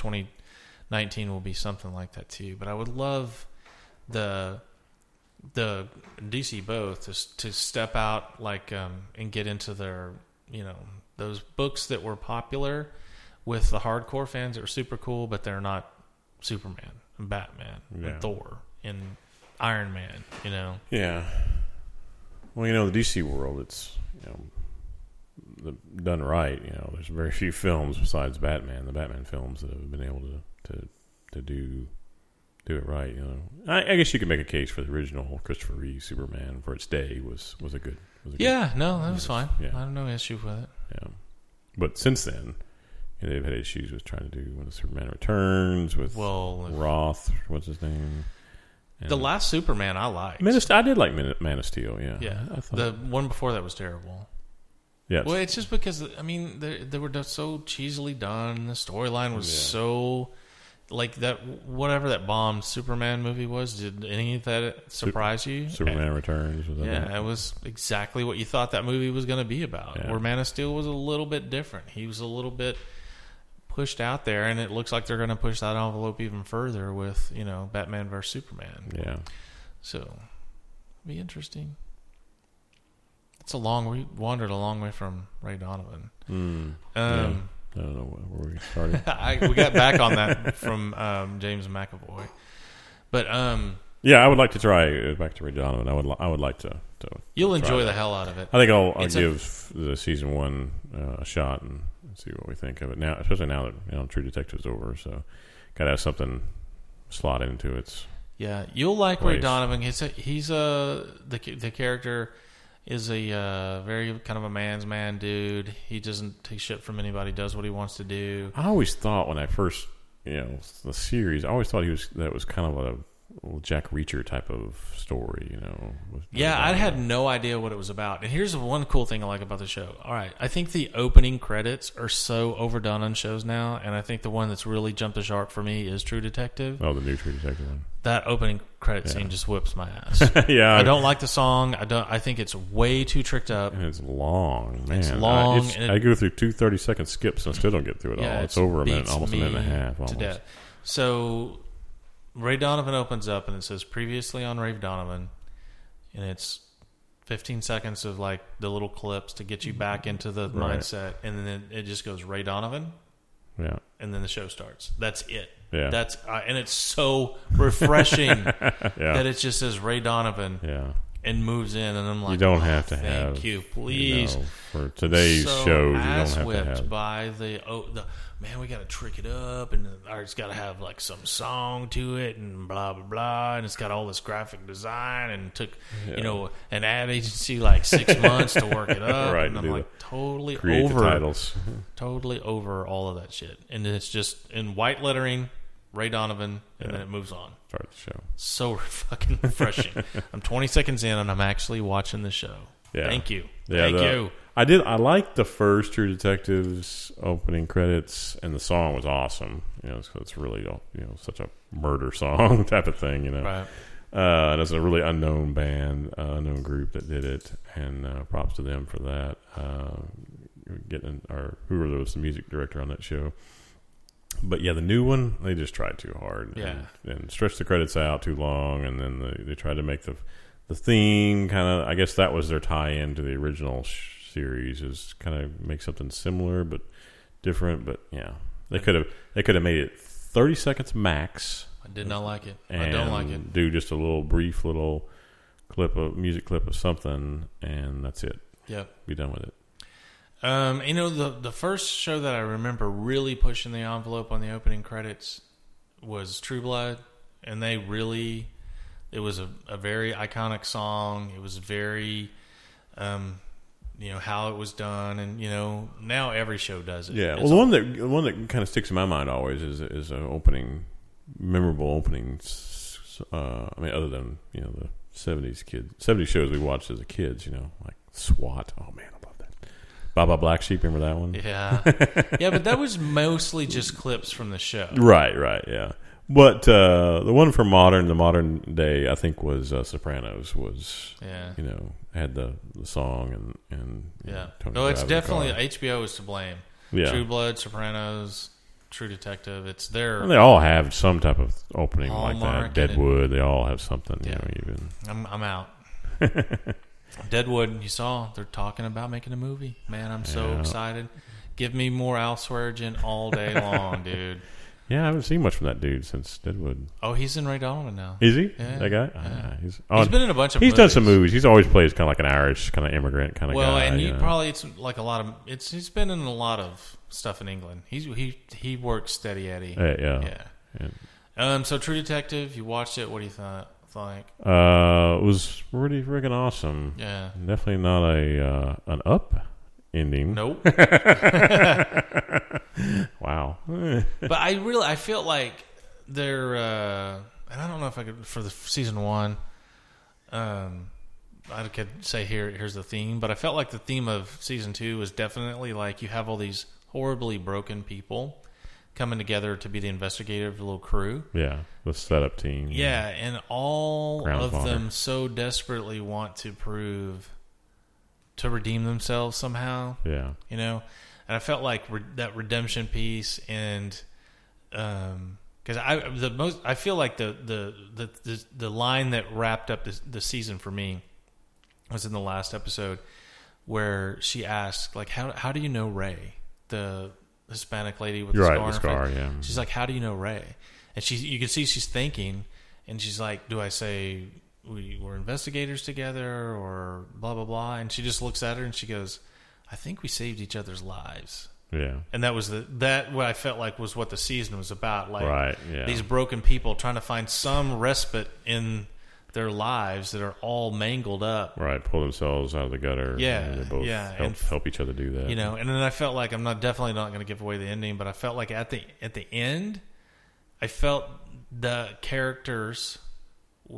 2019 will be something like that too. But I would love the the DC both to to step out like um, and get into their you know those books that were popular with the hardcore fans that were super cool, but they're not Superman and Batman Yeah. and Thor and Iron Man. You know, Yeah. Well, you know, the DC world, it's you know, the, done right. You know, there's very few films besides Batman, the Batman films that have been able to to, to do do it right. You know, I, I guess you could make a case for the original Christopher Reeve Superman for its day was was a good was a good yeah, no, that was fine. Yeah. I have no issue with it. Yeah. But since then, you know, they've had issues with trying to do when the Superman returns with Well, Roth. What's his name? And the last Superman I liked. Man of, I did like Man, Man of Steel. Yeah. yeah, I thought. the one before that was terrible. Yeah. Well, it's just because I mean they they were so cheesily done. The storyline was Yeah. so like that. Whatever that bomb Superman movie was, did any of that surprise you? Superman Returns. Was that Yeah, it? was exactly what you thought that movie was going to be about. Yeah. Where Man of Steel was a little bit different. He was a little bit pushed out there, and it looks like they're going to push that envelope even further with you know Batman versus Superman. Yeah. So, be interesting. It's a long. We wandered a long way from Ray Donovan. Mm. Um, I don't know where, we started. I, we got back on that from um, James McAvoy, but um, yeah, I would like to try uh, back to Ray Donovan. I would. Li- I would like to. to you'll enjoy that. the hell out of it. I think I'll, I'll It's a- give the season one uh, a shot and see what we think of it now, especially now that you know True Detective's over. So, got to have something slot into its. Yeah, you'll like Ray. Donovan. He's a, he's a the the character is a uh, very kind of a man's man dude. He doesn't take shit from anybody. Does what he wants to do. I always thought when I first, you know, the series, I always thought he was that was kind of a Jack Reacher type of story. You know. Yeah, I had no idea what it was about. And here's one cool thing I like about the show. All right, I think the opening credits are so overdone on shows now, and I think the one that's really jumped the shark for me is True Detective. Oh, the new True Detective one. That opening credit Yeah. scene just whips my ass. yeah, I don't like the song. I don't. I think it's way too tricked up. And it's long, man. It's I- long, it's- it- I go through two 30 second skips and I still don't get through it all. It's, it's over a minute, almost a minute and a half. to Almost. death. So Ray Donovan opens up and it says previously on Ray Donovan, and it's 15 seconds of like the little clips to get you back into the Right. mindset, and then it just goes Ray Donovan, Yeah, and then the show starts. That's it. yeah, That's uh, and it's so refreshing yeah, that it just says Ray Donovan yeah. And moves in, and I'm like, you don't "Oh, have to thank have. you, please. know, for today's so shows, you don't have to whipped have. by the oh the man. We got to trick it up, and or it's got to have like some song to it, and blah blah blah, and it's got all this graphic design, and took Yeah. you know an ad agency like six months to work it up, Right, and I'm like totally over, titles. totally over all of that shit, and it's just in white lettering, Ray Donovan, and Yeah. then it moves on. Start the show. So fucking refreshing. I'm 20 seconds in, and I'm actually watching the show. Yeah. Thank you. Yeah, Thank the- you. I did. I liked the first True Detectives opening credits, and the song was awesome. You know, it's, it's really you know such a murder song type of thing. You know, Right. Uh, and it's a really unknown band, uh, unknown group that did it, and uh, props to them for that. Uh, getting or whoever was the music director on that show. But yeah, the new one they just tried too hard, Yeah. and, and stretched the credits out too long, and then they, they tried to make the the theme kind of. I guess that was their tie-in to the original sh- series. Is kind of make something similar but different. But yeah, they could have they could have made it thirty seconds max. I did not like it. I don't like it. Do just a little brief little clip of music clip of something, and that's it. Yep. Be done with it. Um, you know, the the first show that I remember really pushing the envelope on the opening credits was True Blood, and they really, it was a, a very iconic song. It was very, um, you know, how it was done, and you know, now every show does it. Yeah. It's Well, the one that the one that kind of sticks in my mind always is is an opening, memorable opening. Uh, I mean, other than you know the seventies kids, seventies shows we watched as a kids, you know, like SWAT. Oh man, I love that. Baa Baa Black Sheep. Remember that one? Yeah, yeah, but that was mostly just clips from the show. Right. Right. Yeah. But uh, the one for modern, the modern day, I think was uh, Sopranos. Was Yeah, you know had the, the song and and you know, yeah. No, it's definitely. HBO is to blame. yeah. True Blood, Sopranos, True Detective. It's their. And they all have some type of opening like that. Deadwood, they all have something. You Yeah. know, even I'm I'm out. Deadwood, you saw they're talking about making a movie. Man, I'm so Yeah. excited. Give me more Al Swearengen all day long, dude. yeah, I haven't seen much from that dude since Deadwood. Oh, he's in Ray Donovan now. Is he Yeah, that guy? yeah. Ah, he's He's been in a bunch of. he's movies. done some movies. He's always plays kind of like an Irish kind of immigrant kind of Well, guy. Well, and you know. probably it's like a lot of it's. He's been in a lot of stuff in England. He's he he works steady Eddie. Yeah, yeah. Yeah. Yeah. Um. So True Detective, you watched it. What do you thought? Think? Uh, it was pretty freaking awesome. Yeah. Definitely not a uh, an up ending. Nope. Wow. but I really I feel like they're uh, and I don't know if I could for the season one. Um, I could say here here's the theme, but I felt like the theme of season two was definitely like you have all these horribly broken people coming together to be the investigative little crew. yeah, the setup team. Yeah, and all of them so desperately want to prove to redeem themselves somehow Yeah. you know and i felt like re- that redemption piece and um because i the most i feel like the the the the, the line that wrapped up the, the season for me was in the last episode where she asked like how how do you know ray the hispanic lady with You're the right. scar, The scar. Yeah. she's like how do you know ray and she you can see she's thinking and she's like do i say we were investigators together or blah blah blah and she just looks at her and she goes i think we saved each other's lives yeah. and that was the that what I felt like was what the season was about. Like Right. Yeah. these broken people trying to find some respite in their lives that are all mangled up. Right, pull themselves out of the gutter. Yeah, and they both yeah, help, and- help each other do that. You know, and then I felt like I'm not definitely not going to give away the ending, but I felt like at the at the end, I felt the characters.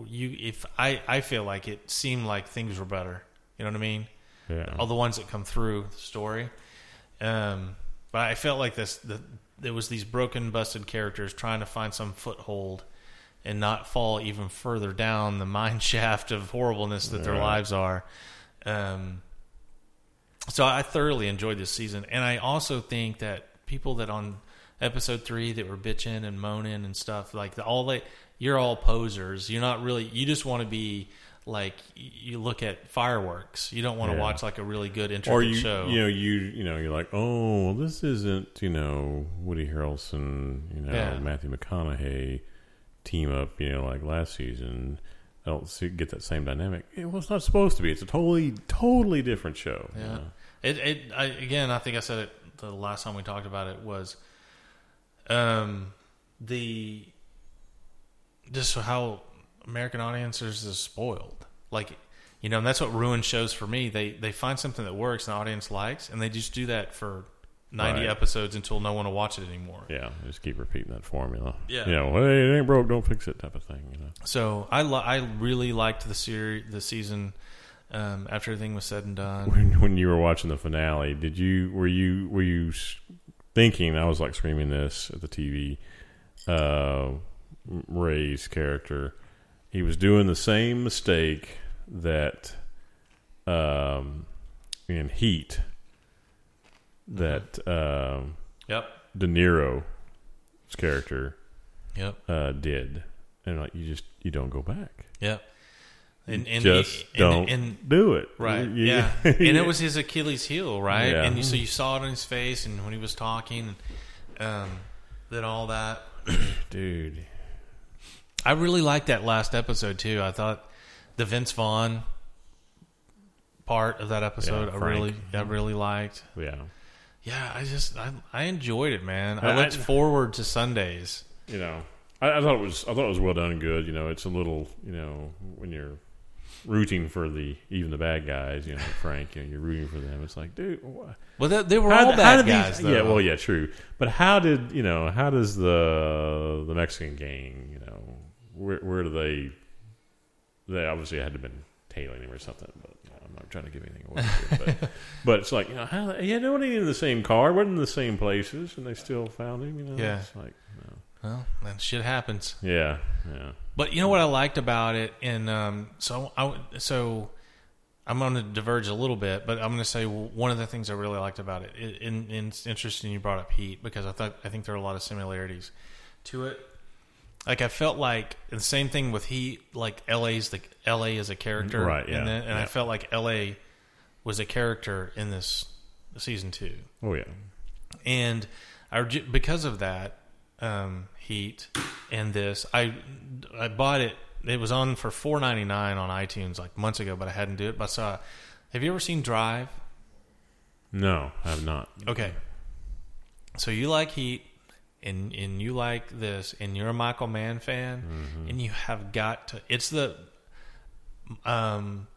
You, if I, I feel like it seemed like things were better. You know what I mean? yeah, all the ones that come through the story. Um, but I felt like this the, there was these broken, busted characters trying to find some foothold and not fall even further down the mine shaft of horribleness that their Right. lives are. Um, so I thoroughly enjoyed this season, and I also think that people that on episode three that were bitching and moaning and stuff like the, all that you're all posers. You're not really. You just want to be like you look at fireworks. You don't want to Yeah. watch like a really good intricate or you, show. you know, you, you know, you're like, oh, well, this isn't, you know, Woody Harrelson, you know, Yeah. Matthew McConaughey team up, you know, like last season. I don't see, get that same dynamic. It was not supposed to be. It's a totally, totally different show. you Yeah. know. It, it I, again, I think I said it the last time we talked about it was, um, the just how American audiences is spoiled. Like, you know, and that's what ruins shows for me. They they find something that works and the audience likes, and they just do that for ninety Right. episodes until no one will watch it anymore. Yeah, just keep repeating that formula. Yeah. You know, hey, it ain't broke, don't fix it type of thing, you know. So I li- I really liked the series, the season. Um, after everything was said and done, when when you were watching the finale, did you were you were you thinking? I was like screaming this at the TV. Uh, Ray's character, he was doing the same mistake that um, in Heat that um, yep, De Niro's character yep. uh, did, and like you just you don't go back. Yep. and, and just and- don't and, do it. Right. You- yeah. and it was his Achilles heel, right? Yeah. And you, so you saw it on his face, and when he was talking, um, then all that. dude. I really liked that last episode too. I thought the Vince Vaughn part of that episode, Yeah, I really, I really liked. Yeah, Yeah, I just, I, I enjoyed it, man. I I- looked I- forward to Sundays. you know, I, I thought it was I thought it was well done and good. You know, it's a little you know when you're rooting for the even the bad guys. You know, Frank. You know, you're rooting for them. It's like, dude. Wh- Well, they, they were how, all bad guys, these, though. Yeah, well, yeah, true. But how did you know? How does the the Mexican gang? You know, where where do they? They obviously had to have been tailing him or something. But you know, I'm not trying to give anything away. here, but, but it's like you know, how yeah, they weren't even in the same car, weren't in the same places, and they still found him. You know, Yeah. It's like, no. Well, then shit happens. yeah, yeah. But you know what I liked about it, and um, so I so I'm going to diverge a little bit, but I'm going to say one of the things I really liked about it. it and, and it's interesting you brought up Heat because I thought I think there are a lot of similarities to it. Like I felt like the same thing with Heat, like LA's the LA is a character, Right, yeah, And, then, and I felt like LA was a character in this season two. Oh yeah. and I because of that um, heat and this I I bought it it was on for four ninety nine on iTunes like months ago but I hadn't do it but I saw have you ever seen Drive? No, I have not. okay. So you like Heat and and you like this and you're a Michael Mann fan and you have got to it's the um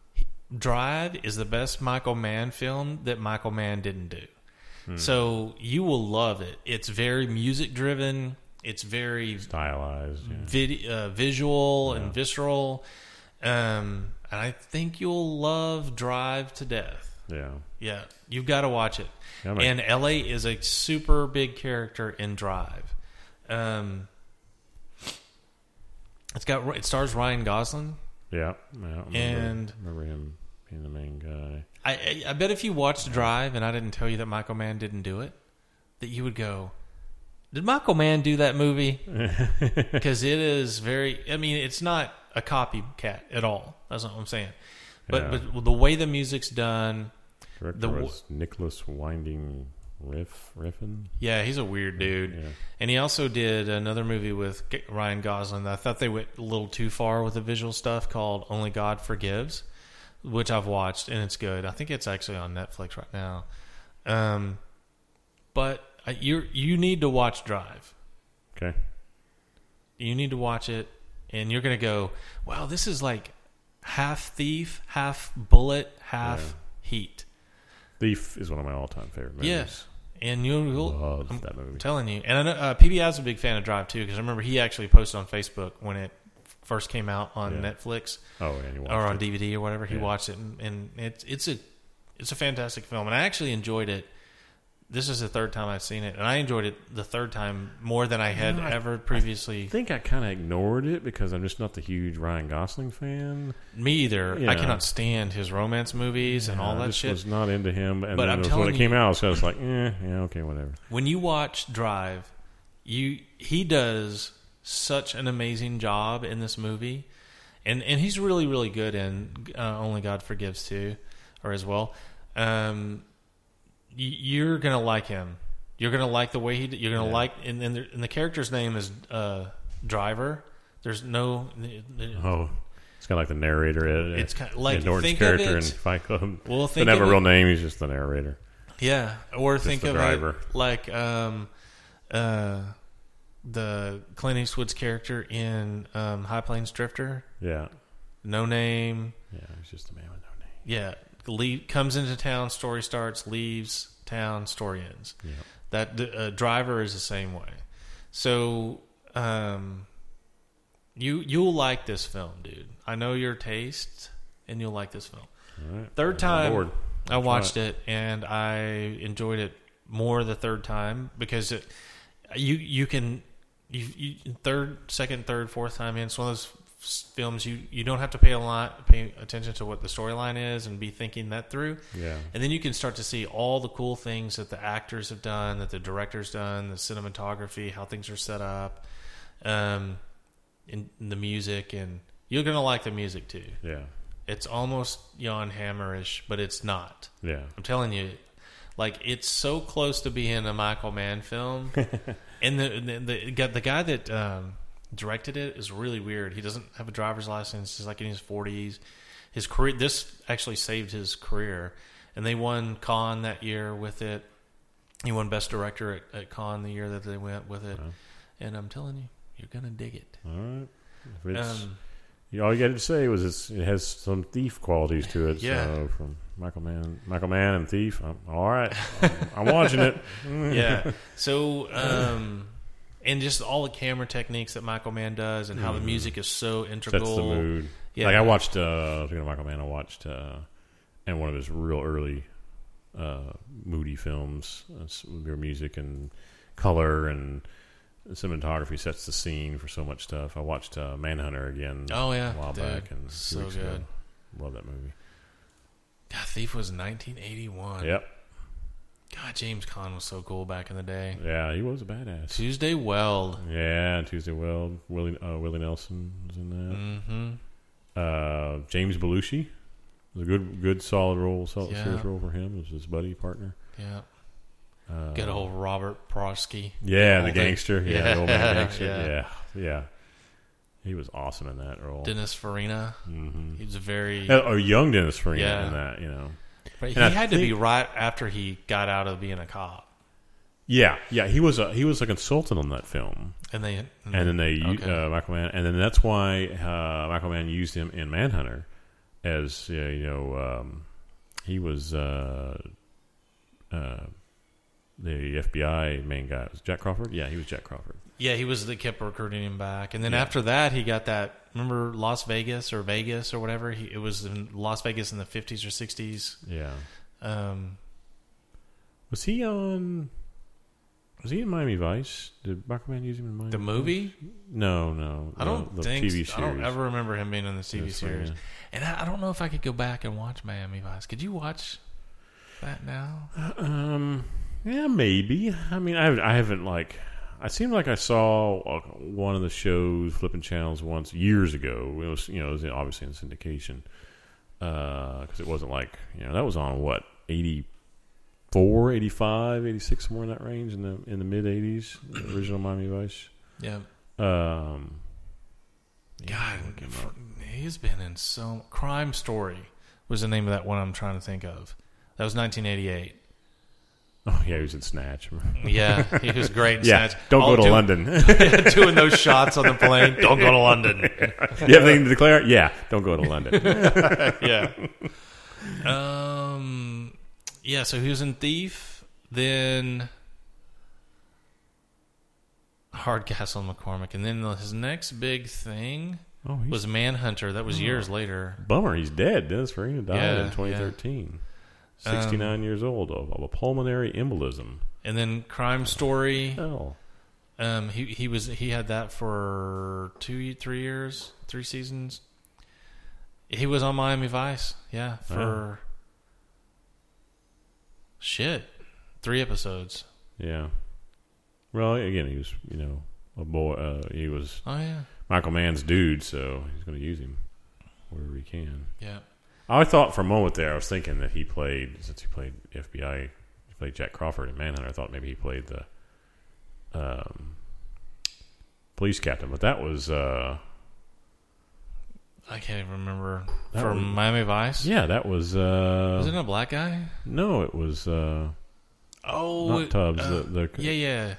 Drive is the best Michael Mann film that Michael Mann didn't do. So you will love it. It's very music driven. It's very Stylized. Yeah. vid- uh, visual and visceral. Um, and I think you'll love Drive to death. Yeah. Yeah, you've got to watch it. Yeah, and LA is a super big character in Drive. Um, it's got it stars Ryan Gosling. Yeah. yeah remember, And- remember him being the main guy. I, I bet if you watched Drive and I didn't tell you that Michael Mann didn't do it, that you would go, "Did Michael Mann do that movie?" Because it is very. I mean, it's not a copycat at all. That's not what I'm saying. But Yeah. but the way the music's done, Director The was Nicolas Winding Riff Riffin. yeah, he's a weird dude. Yeah. And he also did another movie with Ryan Gosling. I thought they went a little too far with the visual stuff called Only God Forgives, which I've watched and it's good. I think it's actually on Netflix right now. Um, but uh, you you need to watch Drive. Okay. You need to watch it, and you're gonna go, "Wow, this is like half thief, half Bullitt, half Yeah. heat." Thief is one of my all-time favorite movies. Yes, and you'll, you'll Love I'm that movie. telling you. And I know uh, PBI is a big fan of Drive too because I remember he actually posted on Facebook when it first came out on Yeah. Netflix Oh, or on it. DVD or whatever. He Yeah. watched it, and, and it's it's a it's a fantastic film, and I actually enjoyed it. This is the third time I've seen it, and I enjoyed it the third time more than I had know, I- ever previously. I think I kind of ignored it because I'm just not the huge Ryan Gosling fan. Me either. I cannot stand his romance movies and all I that just shit. was not into him. And But then I'm when it came you- out, so I was like, eh, yeah, okay, whatever. when you watch Drive, you he does such an amazing job in this movie, and and he's really really good in uh, Only God Forgives too, or as well. Um, you're gonna like him. You're gonna like the way he. You're gonna Yeah. like, and and the, and the character's name is uh, Driver. There's no. Oh, it's kind of like the narrator. uh, It's kind of like Norton's think character of in it. Fight Club. Well, think have of a it- real name. He's just the narrator. Yeah, or think the of driver. it like um, uh, the Clint Eastwood's character in um, High Plains Drifter. Yeah, No name. yeah. He's just a man with no name. Yeah, leave, comes into town. Story starts. Leaves town. Story ends. Yeah. That the uh, driver is the same way. So um, you you'll like this film, dude. I know your taste, and you'll like this film. Right. Third I'm time. I watched it and I enjoyed it more the third time because it you you can you, you third second third fourth time in it's one of those films you you don't have to pay a lot pay attention to what the storyline is and be thinking that through Yeah. and then you can start to see all the cool things that the actors have done that the director's done the cinematography how things are set up um in, in the music and you're gonna like the music too Yeah. It's almost Jan Hammerish, but it's not. Yeah. I'm telling you, like it's so close to being a Michael Mann film, and the the, the, guy- the guy that um, directed it is really weird. He doesn't have a driver's license. He's like in his 40s. His career. This actually saved his career, and they won Cannes that year with it. He won Best Director at, at Cannes the year that they went with it, Wow. and I'm telling you, you're gonna dig it. All right. Um, you- all you got to say was it's, it has some thief qualities to it. Yeah. So from Michael Mann, Michael Mann and Thief. I'm, all right. I'm, I'm watching it. yeah. So, um, and just all the camera techniques that Michael Mann does, and how the music is so integral. Sets the mood. Yeah. Like I watched, uh, speaking of Michael Mann, I watched, uh, and one of his real early, uh, moody films, uh, s- their music and color and cinematography sets the scene for so much stuff. I watched, uh, Manhunter again Oh yeah, a while dude, back and so good. ago. Love that movie. God, Thief was 1981. Yep. God, James Caan was so cool back in the day. Yeah, he was a badass. Tuesday Weld. Yeah, Tuesday Weld, Willie uh, Willie Nelson was in that. Mm-hmm. Uh, James Belushi was a good, good, solid role, solid Yeah. serious role for him. It was his buddy partner. Yeah. Uh, Good old Robert Prosky. yeah, the gangster. thing. Yeah, the old man Yeah, gangster. yeah. Yeah. yeah, He was awesome in that role. Dennis Farina. hmm He was a very. Or young Dennis Farina Yeah. in that. You know. But he and had to be right after he got out of being a cop. Yeah, yeah. He was a he was a consultant on that film. And they. and then they Okay. uh, Michael Mann, and then that's why uh, Michael Mann used him in Manhunter as uh, you know um, he was uh, uh, the FBI main guy. Was Jack Crawford? Yeah, he was Jack Crawford. Yeah, he was. They kept recruiting him back, and then Yeah. after that, he got that. Remember Las Vegas or Vegas or whatever? He, it was in Las Vegas in the fifties or sixties. Yeah, Um, was he on? Was he in Miami Vice? Did Michael use him in Miami? the Vice? movie? No, no. I don't the, the think. TV series. I don't ever remember him being in the TV series. yeah. And I, I don't know if I could go back and watch Miami Vice. Could you watch that now? Um, yeah, maybe. I mean, I haven't, I haven't like. I seem like I saw uh, one of the shows flipping channels once years ago. It was, you know, it was obviously in syndication because it wasn't like you know that was on what 84, 85, 86, somewhere in that range in the in the mid eighties. Original Miami Vice. Yeah. Um, yeah, God, look him f- up. he's been in so. Crime Story was the name of that one I'm trying to think of. That was 1988. Oh yeah, he was in Snatch. Yeah, he was great in yeah, Snatch. don't All go to do- London. doing those shots on the plane. Don't go to London. you have anything to declare? Yeah, don't go to London. yeah. Um. Yeah. So he was in Thief. Then Hardcastle McCormick, and then his next big thing Oh, was Manhunter. That was years later. Bummer, he's dead. Dennis Farina died Yeah, in 2013. 69 Um, years old of, of a pulmonary embolism. And then Crime Story. Hell. Um, he he was he had that for two three years, three seasons. He was on Miami Vice, yeah, for shit, three episodes. Yeah. Well, again, he was, you know, a boy. Uh, he was Oh yeah, Michael Mann's dude, so he's going to use him wherever he can. yeah, I thought for a moment there, I was thinking that he played, since he played FBI, he played Jack Crawford in Manhunter. I thought maybe he played the um, police captain, but that was, uh, I can't even remember for was- Miami Vice. yeah, that was, uh, was it a black guy? no, it was, uh, Oh, not Tubbs. uh, the, the, yeah, yeah,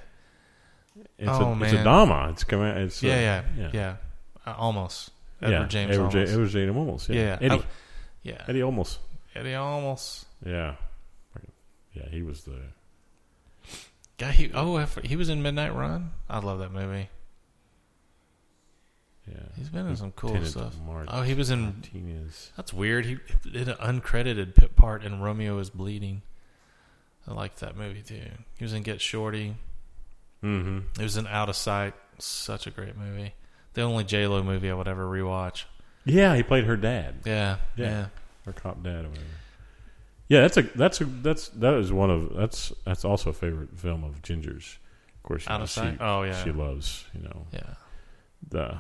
It's, Oh, a, it's a. Dama. It's. It's uh, yeah, yeah, yeah. yeah, Uh, Olmos. Edward yeah. James Edward, J- Olmos. Edward James Olmos. Yeah, yeah, yeah, Eddie Olmos. Eddie Olmos. Yeah, yeah. He was the Guy, he oh, he was in Midnight Run. I love that movie. yeah. He's been in some cool stuff. Mar- Oh, he was in. Martinez. That's weird. He did an uncredited pit part in Romeo is Bleeding. I liked that movie too. He was in Get Shorty. Mm-hmm. It was in Out of Sight. Such a great movie. The only J Lo movie I would ever rewatch. Yeah, he played her dad, Yeah, Yeah. yeah. her cop dad, or whatever. Yeah, that's a that's a that's that is one of that's that's also a favorite film of Ginger's. Of course, Out know, of Sight. She, oh yeah, she loves you know yeah. the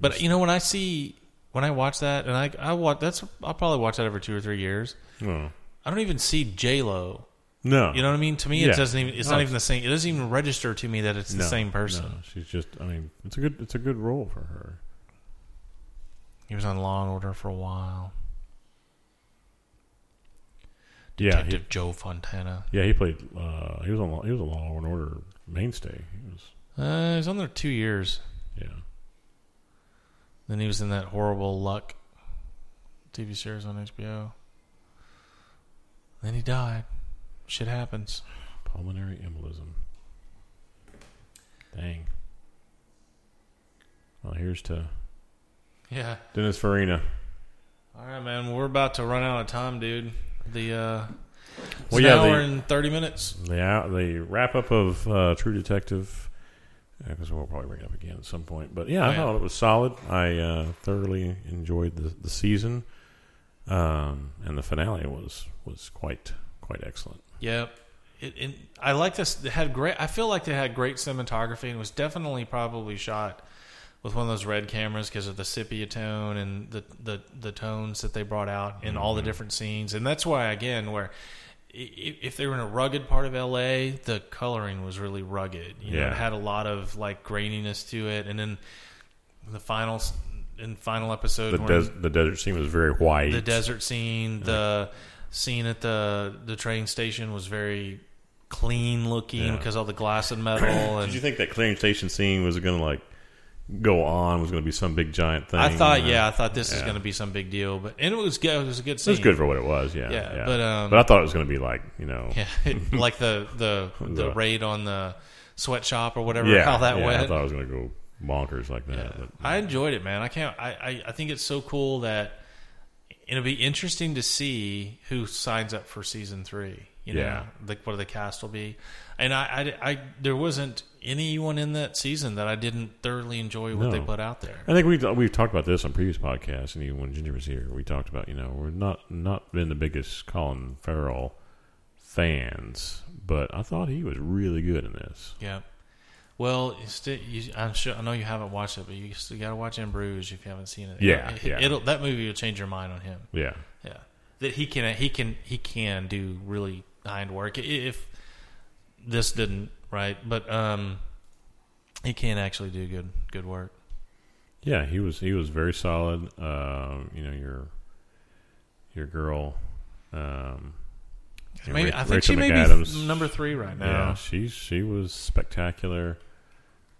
But you know when I see when I watch that, and I I watch that's I'll probably watch that every two or three years. Oh. I don't even see J Lo. No, You know what I mean? To me, Yeah. it doesn't even. It's No, not oh. even the same. It doesn't even register to me that it's the same person. no, she's just. I mean, it's a good. It's a good role for her. He was on Law and Order for a while. Yeah, he, Detective Joe Fontana. yeah. He played. Uh, he was on. He was a Law and Order mainstay. He was. Uh, he was on there two years. Yeah. Then he was in that horrible Luck TV series on HBO. Then he died. Shit happens. Pulmonary embolism. Dang. Well, here's to Yeah. Dennis Farina. All right, man. We're about to run out of time, dude. The uh, it's Well, an yeah, hour the- and thirty minutes. The out- the wrap up of uh, True Detective, because we'll probably bring it up again at some point. But yeah, Oh, I yeah. thought it was solid. I uh, thoroughly enjoyed the the season, um, and the finale was was quite quite excellent. Yep. It, it, I like this. It had great. I feel like they had great cinematography, and was definitely probably shot with one of those red cameras because of the sepia tone and the, the the tones that they brought out in all the mm-hmm. different scenes. And that's why, again, where if they were in a rugged part of LA, the coloring was really rugged. You know, Yeah. it had a lot of like graininess to it, and then the final in final episode, The des- the desert scene was very white. the desert scene, the scene at the the train station was very clean looking Yeah. because all the glass and metal. And, Did you think that clearing station scene was going to like go on? Was going to be some big giant thing? I thought, yeah, I thought this is going to be some big deal, but and it was good. It was a good It was good for what it was. Yeah, Yeah, yeah. but, um, but I thought it was going to be like you know, yeah, like the the the The- raid on the sweatshop or whatever yeah, how that yeah, I thought it was going to go bonkers like that. Yeah. But, I enjoyed it, man. I can't. I, I, I think it's so cool that it'll be interesting to see who signs up for season three. You know, like what the cast will be. And I, I, I- there wasn't anyone in that season that I didn't thoroughly enjoy what No. they put out there. I think we we've talked about this on previous podcasts, and even when Ginger was here, we talked about you know we're not not been the biggest Colin Farrell fans, but I thought he was really good in this. Yeah. Well, you sti- you, I'm sure I know you haven't watched it, but you still got to watch In Bruges if you haven't seen it. Yeah, It- yeah. It'll, that movie will change your mind on him. Yeah, Yeah, that he can he can he can do really hind work if this didn't right, but um, he can actually do good good work. yeah, he was he was very solid. Um, you know your your girl. Um, you know, Maybe Ra- I think Rachel she may be number three right now. Yeah, she she was spectacular.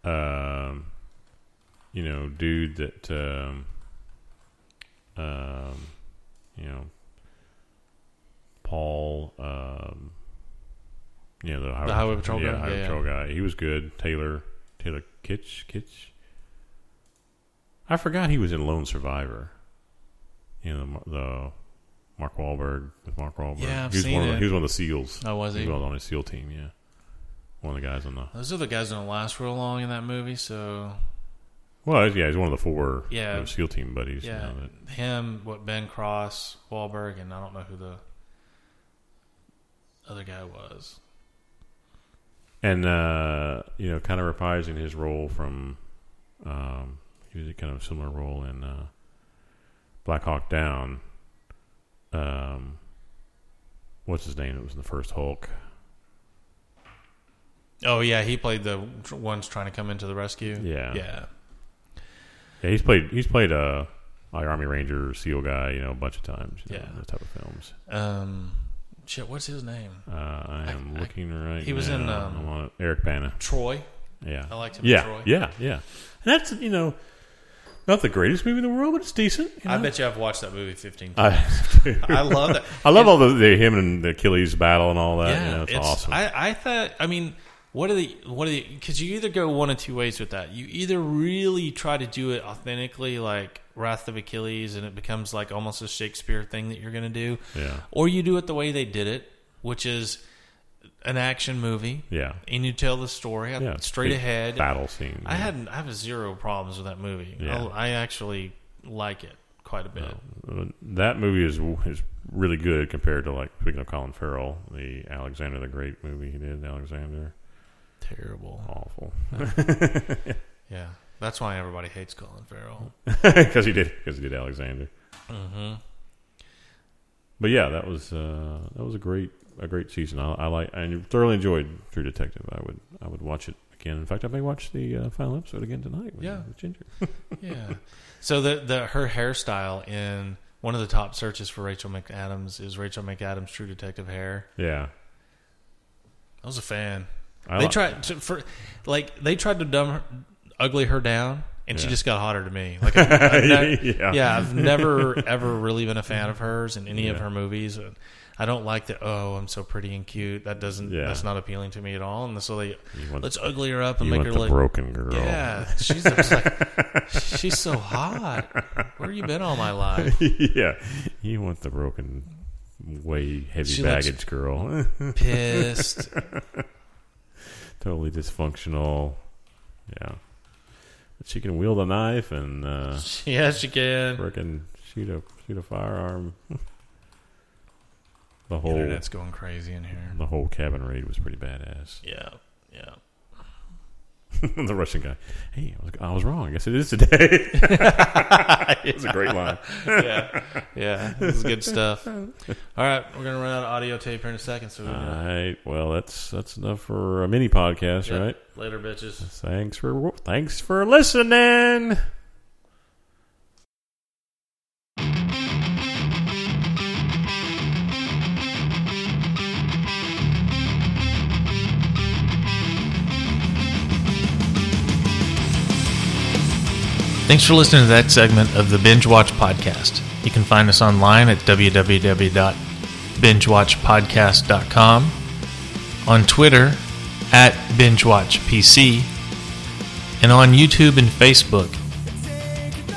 Um, you know, dude that um, um, you know, Paul, um, you know the highway, The highway patrol yeah, guy? highway Yeah, patrol guy. He was good. Taylor Taylor Kitsch Kitsch. I forgot he was in Lone Survivor. You know the, the Mark Wahlberg with Mark Wahlberg. Yeah, I've he was seen one Of the, it. he was one of the SEALs. Oh, was He he? was on his SEAL team. Yeah, one of the guys on the. Those are the guys that don't last real long in that movie. So Well, yeah, he's one of the four Yeah. you know, SEAL team buddies. you yeah, know, that- him, what Ben Cross, Wahlberg, and I don't know who the other guy was. And uh, you know, kind of reprising his role from. Um, he was a kind of similar role in uh, Black Hawk Down. Um, what's his name? It was in the first Hulk. Oh yeah, he played the ones trying to come into the rescue. Yeah. yeah. Yeah, he's played. He's played a like Army Ranger SEAL guy, you know, a bunch of times. You know, Yeah. those type of films. Um, shit, what's his name? Uh, I am I- looking right. he was now. in, um, on. Eric Bana. Troy. Yeah, I liked him in Yeah, Troy. yeah, yeah. And that's you know, not the greatest movie in the world, but it's decent. you I bet you I've watched that movie fifteen times. I, I love that. I love all the, the him and the Achilles battle and all that. yeah, you know, it's, awesome. I, I thought. I mean, what are the what are the? Because you either go one of two ways with that. You either really try to do it authentically, like Wrath of Achilles, and it becomes like almost a Shakespeare thing that you're going to do, yeah, or you do it the way they did it, which is an action movie, yeah, and you tell the story yeah. straight ahead. battle scene. I had I have zero problems with that movie. Yeah. I, I actually like it quite a bit. Uh, that movie is is really good compared to like speaking of Colin Farrell, the Alexander the Great movie he did. Alexander, Terrible. awful. Yeah. That's why everybody hates Colin Farrell. because he did because he did Alexander. Mm-hmm. But yeah, that was uh, that was a great a great season. I, I like I thoroughly enjoyed True Detective. I would I would watch it again. In fact, I may watch the uh, final episode again tonight. With, Yeah. with Ginger. Yeah. So the the her hairstyle in one of the top searches for Rachel McAdams is Rachel McAdams True Detective hair. yeah, I was a fan. I they tried to, for like they tried to dumb her, ugly her down, and she just got hotter to me. Like, I've, I've ne- Yeah. yeah. I've never ever really been a fan of hers in any of her movies. I don't like the oh, I'm so pretty and cute. That doesn't Yeah. that's not appealing to me at all. And so they want, let's ugly her up and you make want her look broken girl. yeah. She's just like she's so hot. Where you been all my life? yeah, you want the broken, way heavy She baggage girl. Pissed. Totally dysfunctional. Yeah, but she can wield a knife and uh, yeah, she can. freaking shoot a shoot a firearm. the whole Internet's going crazy in here. the whole cabin raid was pretty badass. Yeah, yeah. the Russian guy. Hey, I was, I was wrong. I guess it is today. It's a great line. yeah, yeah. This is good stuff. All right, we're gonna run out of audio tape here in a second. So All right. Well, that's that's enough for a mini podcast, Yeah. right? later, bitches. Thanks for thanks for listening. Thanks for listening to that segment of the Binge Watch Podcast. You can find us online at www.bingewatchpodcast.com, on Twitter at BingeWatchPC, and on YouTube and Facebook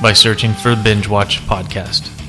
by searching for Binge Watch Podcast.